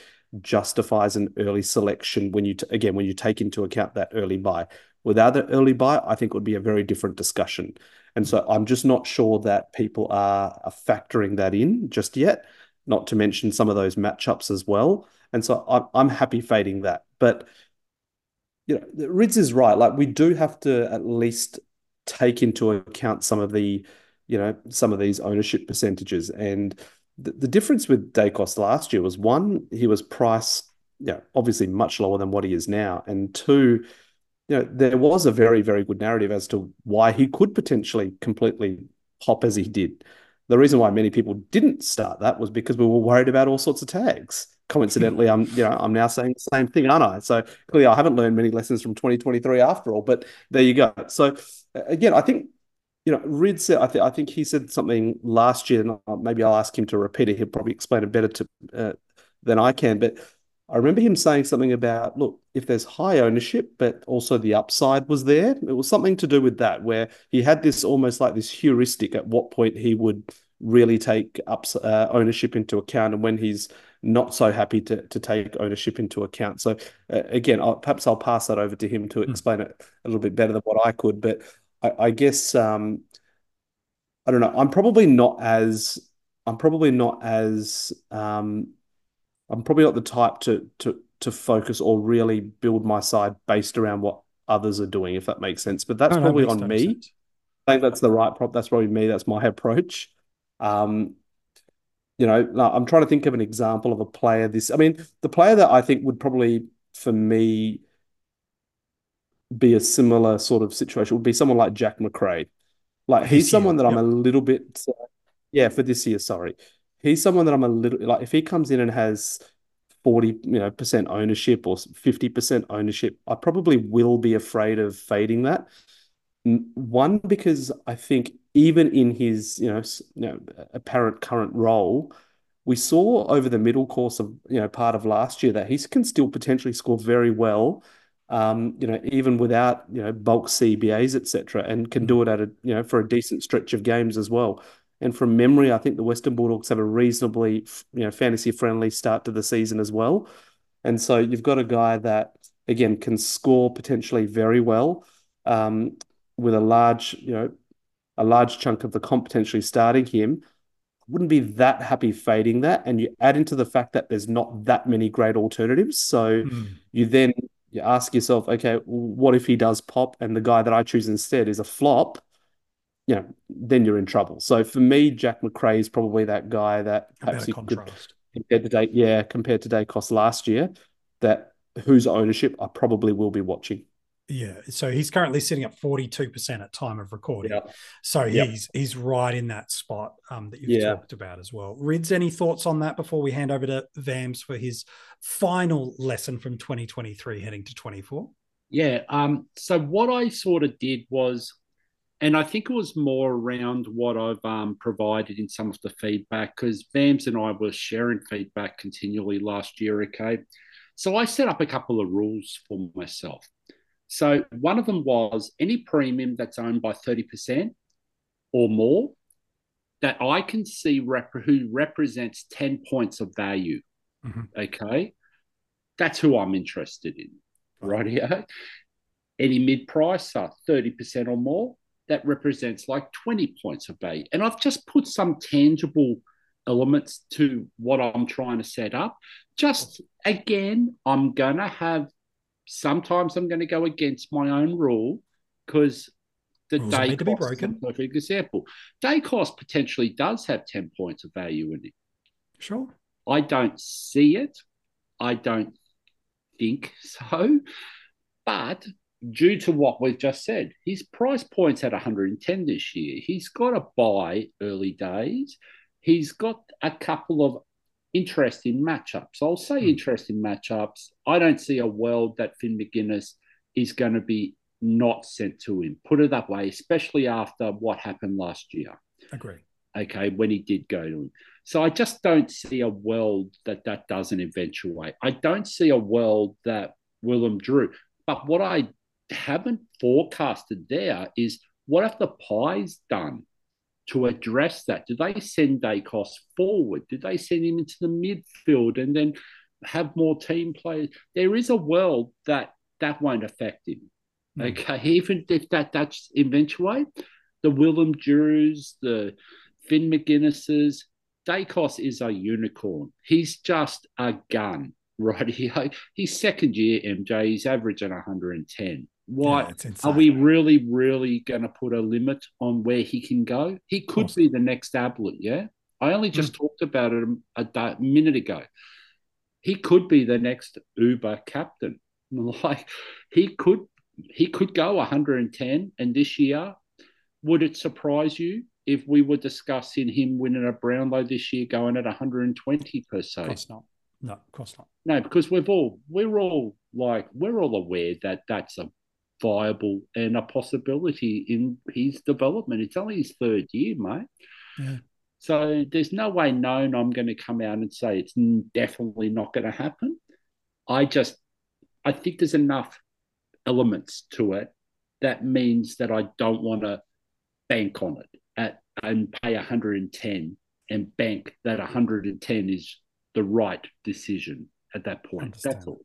justifies an early selection when you t- again when you take into account that early buy. Without an early buy, I think it would be a very different discussion. And so I'm just not sure that people are, are factoring that in just yet. Not to mention some of those matchups as well. And so I'm I'm happy fading that. But you know, Rids is right. Like we do have to at least take into account some of the, you know, some of these ownership percentages and the, difference with Daicos last year was one, he was priced, you know, obviously much lower than what he is now, and two, you know, there was a very, very good narrative as to why he could potentially completely pop as he did. The reason why many people didn't start that was because we were worried about all sorts of tags. Coincidentally, I'm you know I'm now saying the same thing, aren't I? So clearly, I haven't learned many lessons from 2023 after all. But there you go. So uh, again, I think you know, Rid said, I, th- I think he said something last year, and maybe I'll ask him to repeat it. He'll probably explain it better to uh, than I can. But I remember him saying something about, look, if there's high ownership, but also the upside was there, it was something to do with that, where he had this almost like this heuristic at what point he would really take ups, uh, ownership into account and when he's not so happy to, to take ownership into account. So uh, again, I'll, perhaps I'll pass that over to him to hmm. explain it a little bit better than what I could. But I, I guess um, I don't know. I'm probably not as I'm probably not as um, I'm probably not the type to to to focus or really build my side based around what others are doing, if that makes sense. But that's oh, probably on me. Sense. I think that's the right prop. That's probably me. That's my approach. Um, you know, I'm trying to think of an example of a player. This, I mean, the player that I think would probably, for me, be a similar sort of situation would be someone like Jack Macrae. Like he's this someone year. that I'm yep. a little bit, uh, yeah, for this year. Sorry, he's someone that I'm a little like. If he comes in and has 40 you know percent ownership or 50% ownership, I probably will be afraid of fading that. One, because I think even in his you know, you know apparent current role, we saw over the middle course of you know part of last year that he can still potentially score very well. Um, you know, even without you know bulk CBAs, etc., and can do it at a you know for a decent stretch of games as well. And from memory, I think the Western Bulldogs have a reasonably, you know, fantasy friendly start to the season as well. And so you've got a guy that again can score potentially very well um, with a large, you know, a large chunk of the comp potentially starting him. Wouldn't be that happy fading that, and you add into the fact that there's not that many great alternatives. So mm. you then you ask yourself, okay, what if he does pop and the guy that I choose instead is a flop? you know, then you're in trouble. So for me, Jack Macrae is probably that guy that perhaps you could compared to date, yeah, compared to Daicos last year, that whose ownership I probably will be watching. Yeah, so he's currently sitting at forty two percent at time of recording. Yep. So yep. he's he's right in that spot um, that you've yeah. talked about as well. Rids, any thoughts on that before we hand over to Vams for his final lesson from twenty twenty three heading to twenty four? Yeah. Um. So what I sort of did was and I think it was more around what I've um, provided in some of the feedback because Vams and I were sharing feedback continually last year. Okay. So I set up a couple of rules for myself. So one of them was any premium that's owned by 30% or more that I can see rep- who represents 10 points of value. Mm-hmm. Okay. That's who I'm interested in. Right here. Any mid pricer, 30% or more that represents like 20 points of value. And I've just put some tangible elements to what I'm trying to set up. Just again, I'm going to have sometimes I'm going to go against my own rule because the Rules day to be broken. perfect example. Daicos potentially does have 10 points of value in it. Sure. I don't see it. I don't think so. But due to what we've just said, his price point's at 110 this year. He's got a buy early days. He's got a couple of interesting matchups. I'll say mm. interesting matchups. I don't see a world that Finn Maginness is going to be not sent to him. Put it that way, especially after what happened last year. Agree. Okay, when he did go to him. So I just don't see a world that that doesn't eventuate. I don't see a world that Willem Drew. But what I haven't forecasted there is what have the Pies done to address that? Do they send Daicos forward? Do they send him into the midfield and then have more team players? There is a world that that won't affect him. Mm. Okay, even if that that's eventuate, the Willem Drews, the Finn Maginness's, Daicos is a unicorn. He's just a gun, right? He, he's second year MJ. He's averaging 110. Why yeah, are we really, really going to put a limit on where he can go? He could be the next Ablett. Yeah, I only just mm. talked about it a, a, minute ago. He could be the next Uber captain. Like he could, he could go 110. And this year, would it surprise you if we were discussing him winning a Brownlow this year, going at 120 per se? Of course not. No, of course not. No, because we've all we're all like we're all aware that that's a viable and a possibility in his development. It's only his third year, mate. Yeah. So there's no way known I'm going to come out and say it's definitely not going to happen. I just, I think there's enough elements to it that means that I don't want to bank on it at and pay 110 and bank that 110 is the right decision at that point. That's all.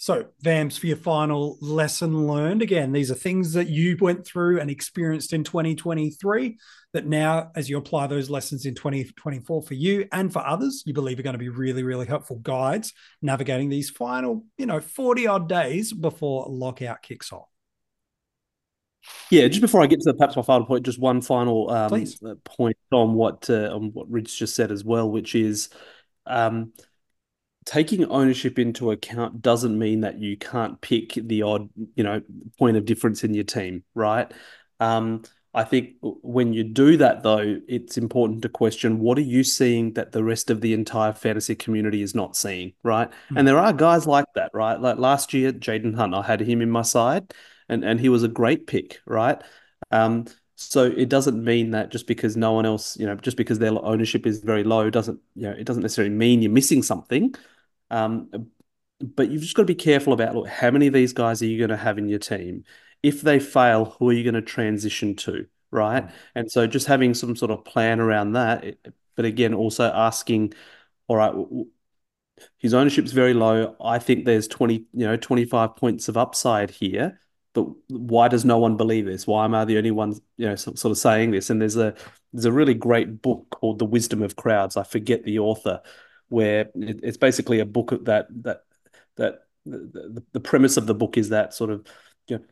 So, Vams, for your final lesson learned, again, these are things that you went through and experienced in 2023 that now, as you apply those lessons in 2024 for you and for others, you believe are going to be really, really helpful guides navigating these final, you know, 40 odd days before lockout kicks off. Yeah, just before I get to the, perhaps my final point, just one final um, point on what uh, on what Rich just said as well, which is um, taking ownership into account doesn't mean that you can't pick the odd, you know, point of difference in your team, right? Um, I think when you do that, though, it's important to question what are you seeing that the rest of the entire fantasy community is not seeing, right? Mm. And there are guys like that, right? Like last year, Jayden Hunt, I had him in my side, and and he was a great pick, right? Um, so it doesn't mean that just because no one else, you know, just because their ownership is very low, doesn't you know, it doesn't necessarily mean you're missing something. Um, but you've just got to be careful about look, how many of these guys are you going to have in your team? if they fail, who are you going to transition to? Right. Mm. And so just having some sort of plan around that, but again, also asking, all right, his ownership's very low. I think there's 20, you know, 25 points of upside here. But why does no one believe this? Why am I the only one, you know, sort of saying this? And there's a there's a really great book called The Wisdom of Crowds. I forget the author, where it's basically a book that that that the, the premise of the book is that sort of you know,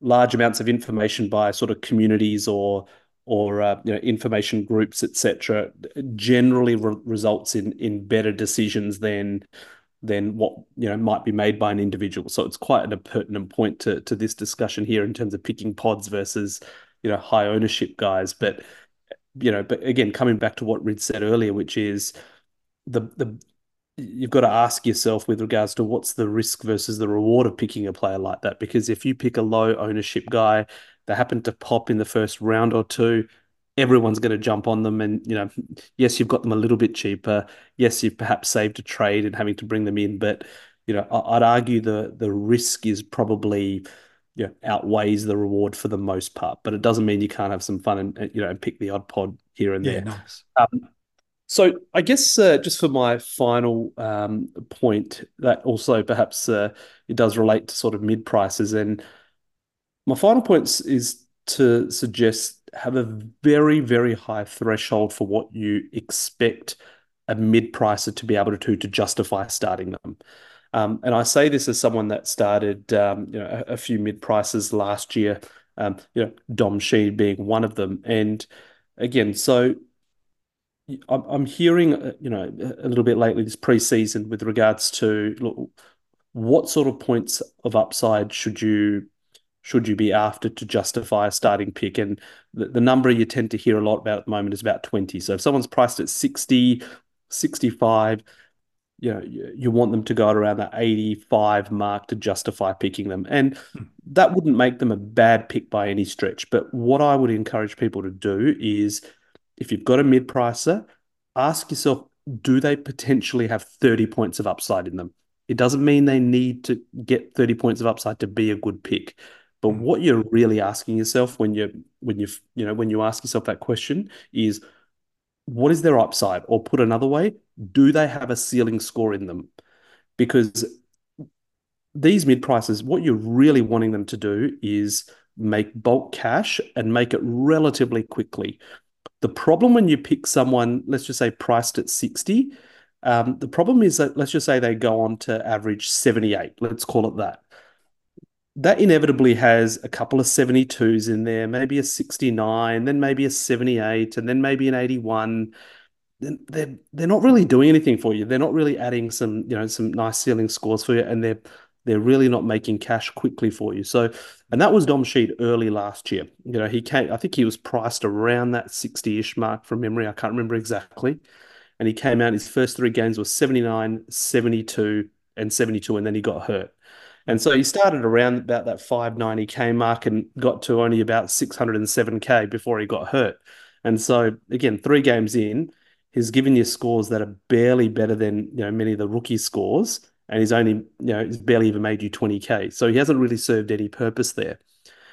large amounts of information by sort of communities or or uh, you know information groups etc generally re- results in in better decisions than than what you know might be made by an individual. So it's quite an pertinent point to to this discussion here in terms of picking pods versus you know high ownership guys. But you know but again coming back to what Rid said earlier which is the the you've got to ask yourself with regards to what's the risk versus the reward of picking a player like that. Because if you pick a low ownership guy, they happen to pop in the first round or two, everyone's going to jump on them. And, you know, yes, you've got them a little bit cheaper. Yes, you've perhaps saved a trade and having to bring them in. But, you know, I'd argue the the risk is probably you know, outweighs the reward for the most part. But it doesn't mean you can't have some fun and, you know, and pick the odd pod here and yeah, there. Nice. Um, so I guess uh, just for my final um, point, that also perhaps uh, it does relate to sort of mid prices, and my final point is to suggest have a very very high threshold for what you expect a mid pricer to be able to do to justify starting them. Um, and I say this as someone that started um, you know a, a few mid prices last year, um, you know Dom Sheed being one of them, and again so I'm hearing, uh, you know, a little bit lately this preseason with regards to look, what sort of points of upside should you should you be after to justify a starting pick? And the, the number you tend to hear a lot about at the moment is about 20. So if someone's priced at 60, 65, you know, you, you want them to go at around that 85 mark to justify picking them. And hmm. that wouldn't make them a bad pick by any stretch. But what I would encourage people to do is if you've got a mid pricer, ask yourself, do they potentially have 30 points of upside in them? It doesn't mean they need to get 30 points of upside to be a good pick. But mm. what you're really asking yourself when you when you you know when you ask yourself that question is what is their upside? Or put another way, do they have a ceiling score in them? Because these mid prices, what you're really wanting them to do is make bulk cash and make it relatively quickly. The problem when you pick someone, let's just say priced at 60, um, the problem is that let's just say they go on to average 78, let's call it that. That inevitably has a couple of 72s in there, maybe a 69, then maybe a 78, and then maybe an 81 they're they're not really doing anything for you. They're not really adding some you know some nice ceiling scores for you, and they're they're really not making cash quickly for you. So, and that was Dom Sheed early last year. You know, he came, I think he was priced around that 60 ish mark from memory. I can't remember exactly. And he came out, his first three games were 79, 72, and 72, and then he got hurt. And so he started around about that 590k mark and got to only about 607k before he got hurt. And so again, three games in, he's given you scores that are barely better than you know many of the rookie scores and he's only you know he's barely even made you 20k so he hasn't really served any purpose there.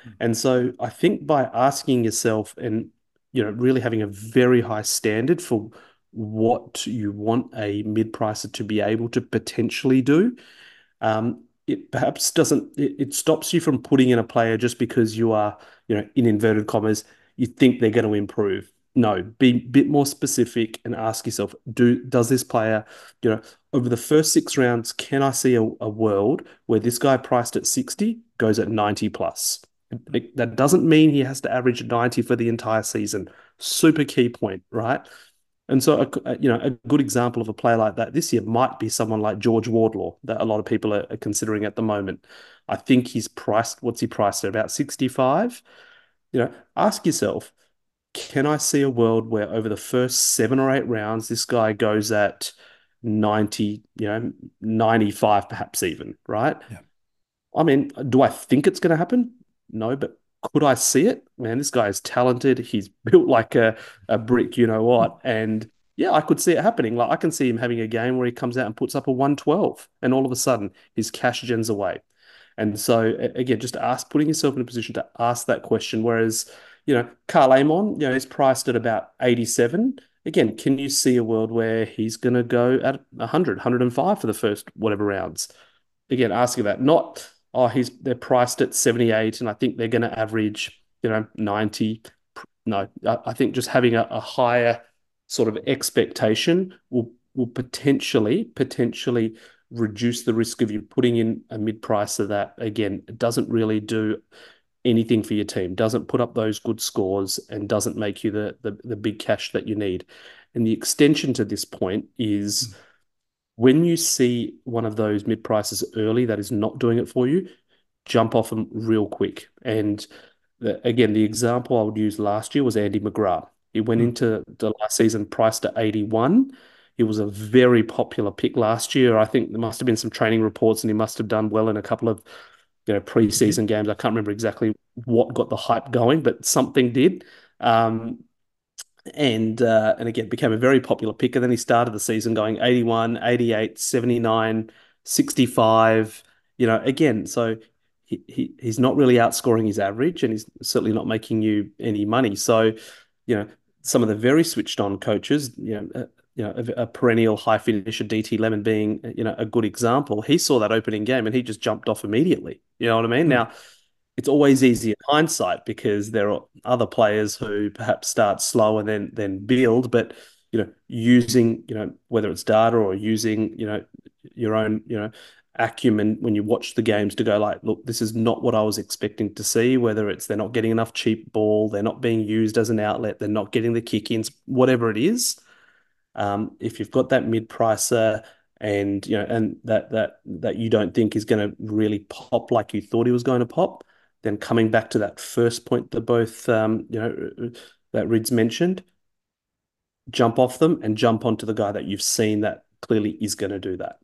Mm. and so i think by asking yourself and you know really having a very high standard for what you want a mid pricer to be able to potentially do um, it perhaps doesn't it, it stops you from putting in a player just because you are you know in inverted commas you think they're going to improve no, be a bit more specific and ask yourself, do does this player, you know, over the first six rounds, can I see a, a world where this guy priced at 60 goes at 90 plus? It, that doesn't mean he has to average 90 for the entire season. Super key point, right? And so, a, you know, a good example of a player like that this year might be someone like George Wardlaw that a lot of people are, are considering at the moment. I think he's priced, what's he priced at about 65? you know, ask yourself, can I see a world where over the first seven or eight rounds, this guy goes at 90, you know, 95 perhaps even, right? Yeah. I mean, do I think it's going to happen? No, but could I see it? Man, this guy is talented. He's built like a, a brick, you know what? And yeah, I could see it happening. Like I can see him having a game where he comes out and puts up a 112 and all of a sudden his cash gens away. And so again, just ask putting yourself in a position to ask that question. Whereas, you know, Karl Amon, you know, is priced at about 87. Again, can you see a world where he's going to go at 100, 105 for the first whatever rounds? Again, asking that, not oh, he's they're priced at 78 and I think they're going to average, you know, 90. No, I think just having a, a higher sort of expectation will will potentially potentially reduce the risk of you putting in a mid price of that again it doesn't really do anything for your team, doesn't put up those good scores, and doesn't make you the the, the big cash that you need. And the extension to this point is. Mm when you see one of those mid prices early that is not doing it for you, jump off them real quick. And the, again, the example I would use last year was Andy McGrath. He went mm. into the last season priced at 81. He was a very popular pick last year. I think there must have been some training reports and he must have done well in a couple of you know preseason games. I can't remember exactly what got the hype going, but something did. Um, and uh, and again became a very popular pick. And then he started the season going 81, 88, 79, 65. You know, again, so he, he he's not really outscoring his average, and he's certainly not making you any money. So, you know, some of the very switched on coaches, you know. You know, a, a, perennial high finisher, DT Lemon being, you know, a good example. He saw that opening game and he just jumped off immediately. You know what I mean? Mm. Now, it's always easy in hindsight because there are other players who perhaps start slow and then then build, but you know, using you know whether it's data or using you know your own you know acumen when you watch the games to go like, look, this is not what I was expecting to see. Whether it's they're not getting enough cheap ball, they're not being used as an outlet, they're not getting the kick ins, whatever it is. Um, if you've got that mid pricer and you know and that that that you don't think is going to really pop like you thought he was going to pop then coming back to that first point that both um, you know that Rids mentioned, jump off them and jump onto the guy that you've seen that clearly is going to do that.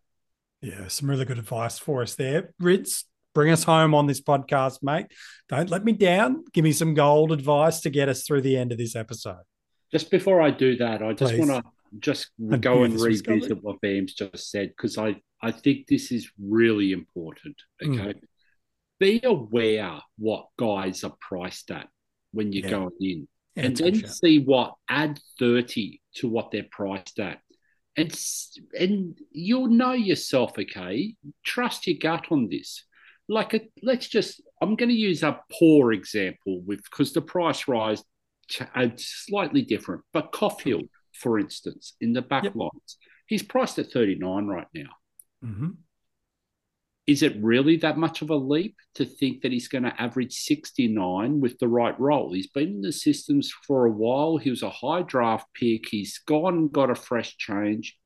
Yeah, some really good advice for us there. Rids, bring us home on this podcast, mate. Don't let me down. Give me some gold advice to get us through the end of this episode. Just before I do that, I just want to just I go and revisit what Vam's just said because I, I think this is really important. Okay. Mm be aware what guys are priced at when you're yeah. going in. Yeah, and then see what add 30 to what they're priced at. And and you'll know yourself, okay? Trust your gut on this. Like a, let's just I'm going to use a poor example with because the price rise is slightly different. But Coffield, for instance, in the back yep. lines, he's priced at 39 right now. Mm-hmm is it really that much of a leap to think that he's going to average 69 with the right role? He's been in the systems for a while. He was a high draft pick. He's gone and got a fresh change.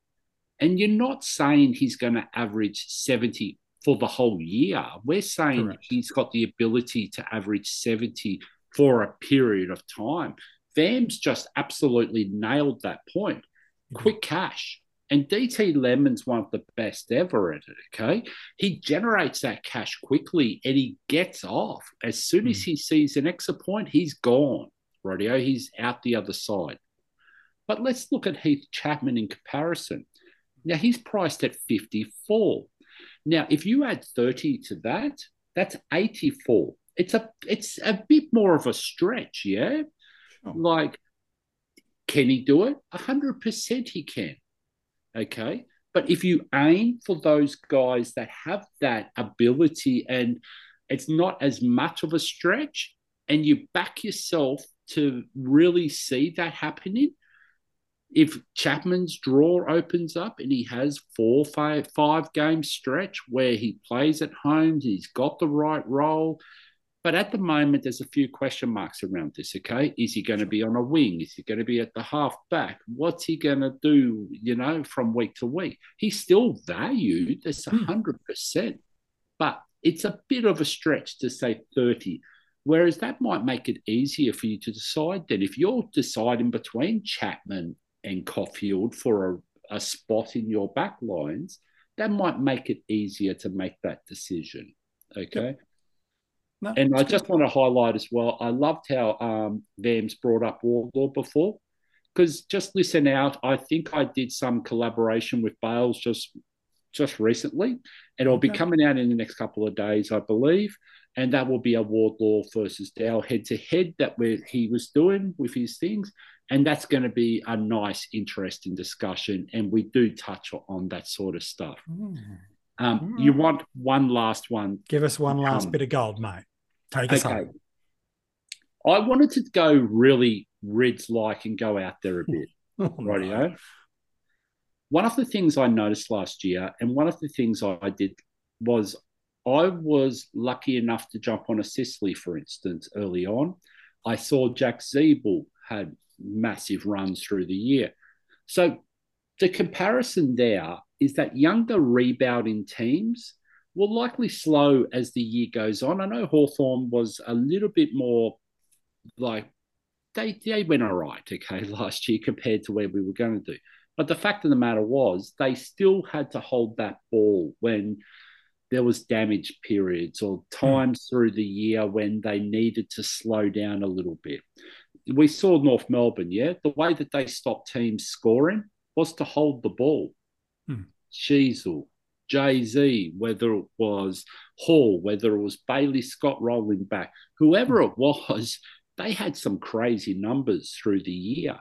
And you're not saying he's going to average 70 for the whole year. We're saying Correct. he's got the ability to average 70 for a period of time. Vam's just absolutely nailed that point. Mm-hmm. Quick cash. And DT Lemon's one of the best ever at it. Okay. He generates that cash quickly and he gets off. As soon mm. as hmm. he sees an exit point, he's gone. Radio, he's out the other side. But let's look at Heath Chapman in comparison. Now he's priced at 54. Now, if you add 30 to that, that's 84. It's a it's a bit more of a stretch, yeah? Sure. Like, can he do it? 100% he can. Okay. But if you aim for those guys that have that ability and it's not as much of a stretch, and you back yourself to really see that happening, if Chapman's draw opens up and he has four, five, five game stretch where he plays at home, he's got the right role, but at the moment, there's a few question marks around this. Okay, is he going to be on a wing? Is he going to be at the half back? What's he going to do? You know, from week to week, he's still valued. That's a hmm. hundred percent, but it's a bit of a stretch to say thirty. Whereas that might make it easier for you to decide then. If you're deciding between Chapman and Coffield for a, a spot in your back lines, that might make it easier to make that decision. Okay. Yep. No, and I just want to highlight as well, I loved how um, Vams brought up Wardlaw before, because just listen out. I think I did some collaboration with Bales just just recently, and it'll okay. be coming out in the next couple of days, I believe. And that will be a Wardlaw versus Dow head to head that he was doing with his things. And that's going to be a nice, interesting discussion. And we do touch on that sort of stuff. Mm. Um, mm. You want one last one? Give us one last um, bit of gold, mate. Take us okay. home. I wanted to go really Reds like and go out there a bit. oh, no. One of the things I noticed last year, and one of the things I did was I was lucky enough to jump on a Sicily, for instance, early on. I saw Jack Ziebell had massive runs through the year. So the comparison there is that younger rebounding teams will likely slow as the year goes on. I know Hawthorn was a little bit more like they they went all right, okay, last year compared to where we were going to do. But the fact of the matter was they still had to hold that ball when there was damage periods or hmm. times mm. through the year when they needed to slow down a little bit. We saw North Melbourne, yeah. The way that they stopped teams scoring was to hold the ball. Mm. Sheezel, Jay Z, whether it was Hall, whether it was Bailey Scott rolling back, whoever it was, they had some crazy numbers through the year.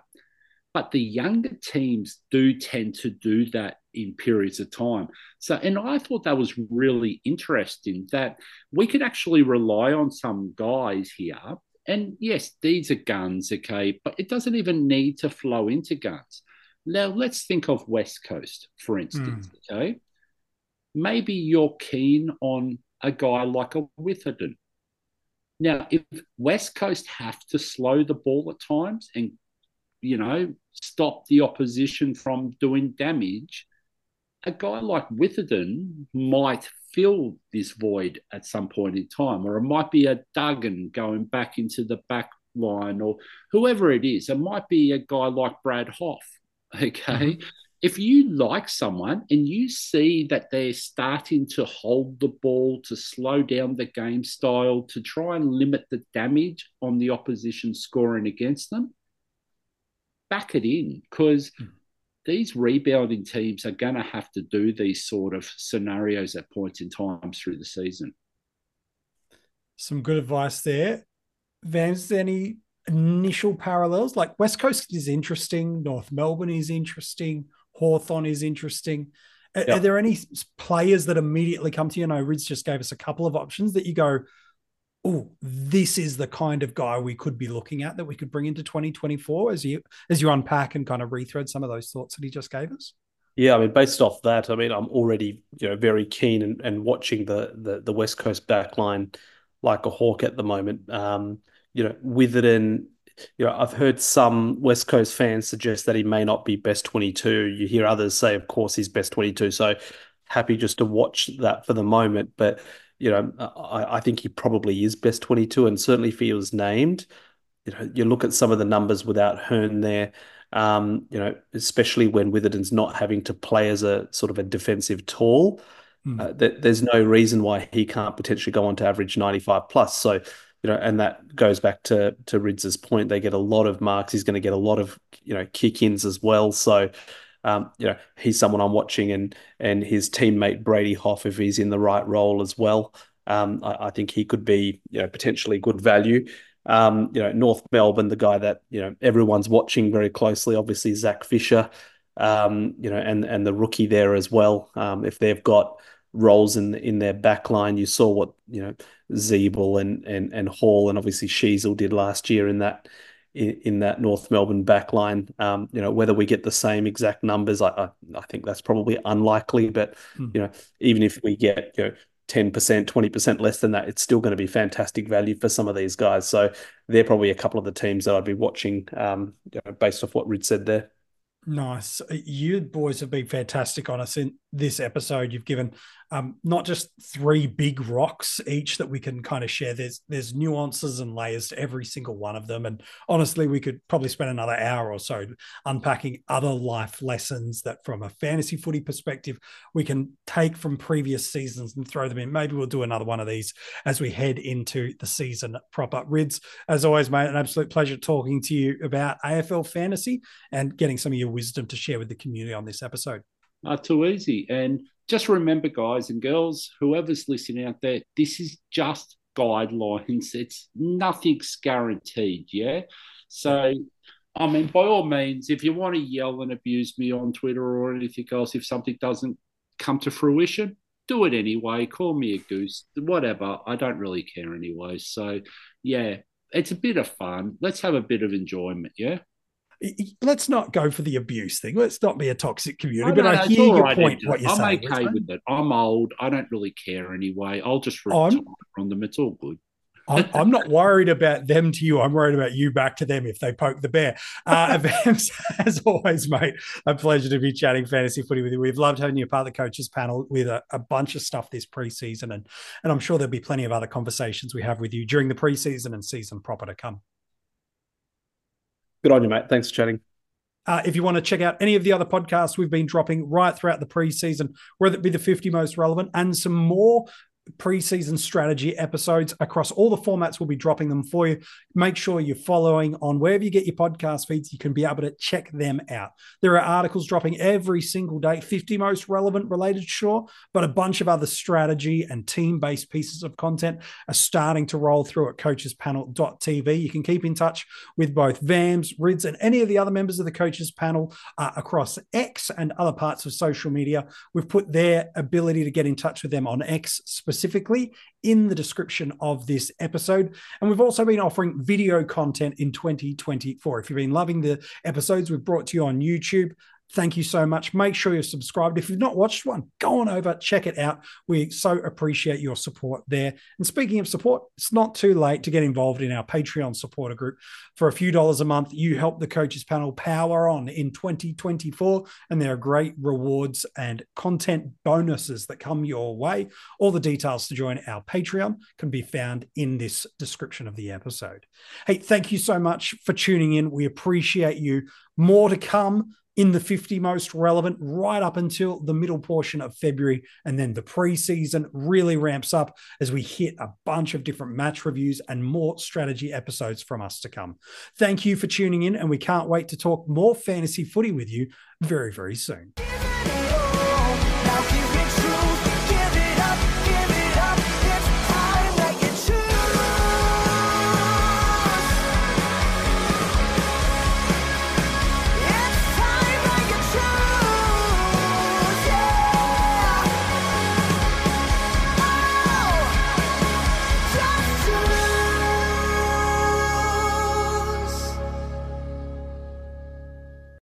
But the younger teams do tend to do that in periods of time. So, and I thought that was really interesting that we could actually rely on some guys here. And yes, these are guns, okay, but it doesn't even need to flow into guns. Now, let's think of West Coast, for instance, mm. okay? Maybe you're keen on a guy like a Witherden. Now, if West Coast have to slow the ball at times and, you know, stop the opposition from doing damage, a guy like Witherden might fill this void at some point in time, or it might be a Duggan going back into the back line, or whoever it is. It might be a guy like Brad Hough, Okay. Mm-hmm. If you like someone and you see that they're starting to hold the ball, to slow down the game style, to try and limit the damage on the opposition scoring against them, back it in because mm. these rebounding teams are going to have to do these sort of scenarios at points in time through the season. Some good advice there. Vams, any initial parallels? Like West Coast is interesting, North Melbourne is interesting. Hawthorn is interesting. Are, yep. are, there any players that immediately come to you? I know Rids just gave us a couple of options that you go, oh, this is the kind of guy we could be looking at that we could bring into 2024 as you as you unpack and kind of rethread some of those thoughts that he just gave us? Yeah, I mean, based off that, I mean, I'm already you know very keen and, and watching the, the the West Coast backline like a hawk at the moment. Um, you know, Witherden you know, I've heard some West Coast fans suggest that he may not be best 22. You hear others say, of course, he's best 22. So happy just to watch that for the moment. But, you know, I, I think he probably is best 22 and certainly feels named. You know, you look at some of the numbers without Hurn there, um, you know, especially when Witherden's not having to play as a sort of a defensive tall. Mm. Uh, th- there's no reason why he can't potentially go on to average 95 plus. So, you know, and that goes back to to Rids's point. They get a lot of marks. He's going to get a lot of you know kick ins as well. So, um, you know, he's someone I'm watching, and and his teammate Brady Hough, if he's in the right role as well, um, I, I, think he could be you know potentially good value. Um, you know, North Melbourne, the guy that you know everyone's watching very closely, obviously Zac Fisher, um, you know, and and the rookie there as well. Um, if they've got roles in in their back line. You saw what you know Ziebell and and and Hall and obviously Sheezel did last year in that in, in that North Melbourne back line. Um, you know whether we get the same exact numbers, I I, I think that's probably unlikely. But hmm. you know even if we get you know. 10%, 20% less than that, it's still going to be fantastic value for some of these guys. So they're probably a couple of the teams that I'd be watching um, you know, based off what Rid said there. Nice. You boys have been fantastic on us in this episode. You've given um, not just three big rocks each that we can kind of share. There's there's nuances and layers to every single one of them. And honestly, we could probably spend another hour or so unpacking other life lessons that, from a fantasy footy perspective, we can take from previous seasons and throw them in. Maybe we'll do another one of these as we head into the season proper. Rids, as always, mate, an absolute pleasure talking to you about AFL fantasy and getting some of your wisdom to share with the community on this episode. Not too easy. And just remember, guys and girls, whoever's listening out there, this is just guidelines. It's nothing's guaranteed. Yeah. So, I mean, by all means, if you want to yell and abuse me on Twitter or anything else, if something doesn't come to fruition, do it anyway. Call me a goose, whatever. I don't really care anyway. So, yeah, it's a bit of fun. Let's have a bit of enjoyment. Yeah let's not go for the abuse thing. Let's not be a toxic community. but I hear your right point. What you're I'm saying, okay with it. I'm old. I don't really care anyway. I'll just retire from them. It's all good. I'm, I'm, not worried about them to you. I'm worried about you back to them if they poke the bear. Uh, as always, mate, a pleasure to be chatting fantasy footy with you. We've loved having you part of the coaches panel with a, a, bunch of stuff this preseason, and and I'm sure there'll be plenty of other conversations we have with you during the preseason and season proper to come. Good on you, mate. Thanks for chatting. Uh, if you want to check out any of the other podcasts we've been dropping right throughout the preseason, whether it be the 50 most relevant and some more preseason strategy episodes across all the formats. We'll be dropping them for you. Make sure you're following on wherever you get your podcast feeds. You can be able to check them out. There are articles dropping every single day, 50 most relevant related, sure, but a bunch of other strategy and team based pieces of content are starting to roll through at coachespanel.tv. You can keep in touch with both VAMS, RIDS, and any of the other members of the coaches panel uh, across X and other parts of social media. We've put their ability to get in touch with them on X specifically specifically in the description of this episode. And we've also been offering video content in 2024. If you've been loving the episodes we've brought to you on YouTube, Thank you so much. Make sure you're subscribed. If you've not watched one, go on over, check it out. We so appreciate your support there. And speaking of support, it's not too late to get involved in our Patreon supporter group. For a few dollars a month, you help the coaches panel power on in 2024. And there are great rewards and content bonuses that come your way. All the details to join our Patreon can be found in this description of the episode. Hey, thank you so much for tuning in. We appreciate you. More to come in the 50 most relevant right up until the middle portion of February. And then the preseason really ramps up as we hit a bunch of different match reviews and more strategy episodes from us to come. Thank you for tuning in, and we can't wait to talk more fantasy footy with you very, very soon.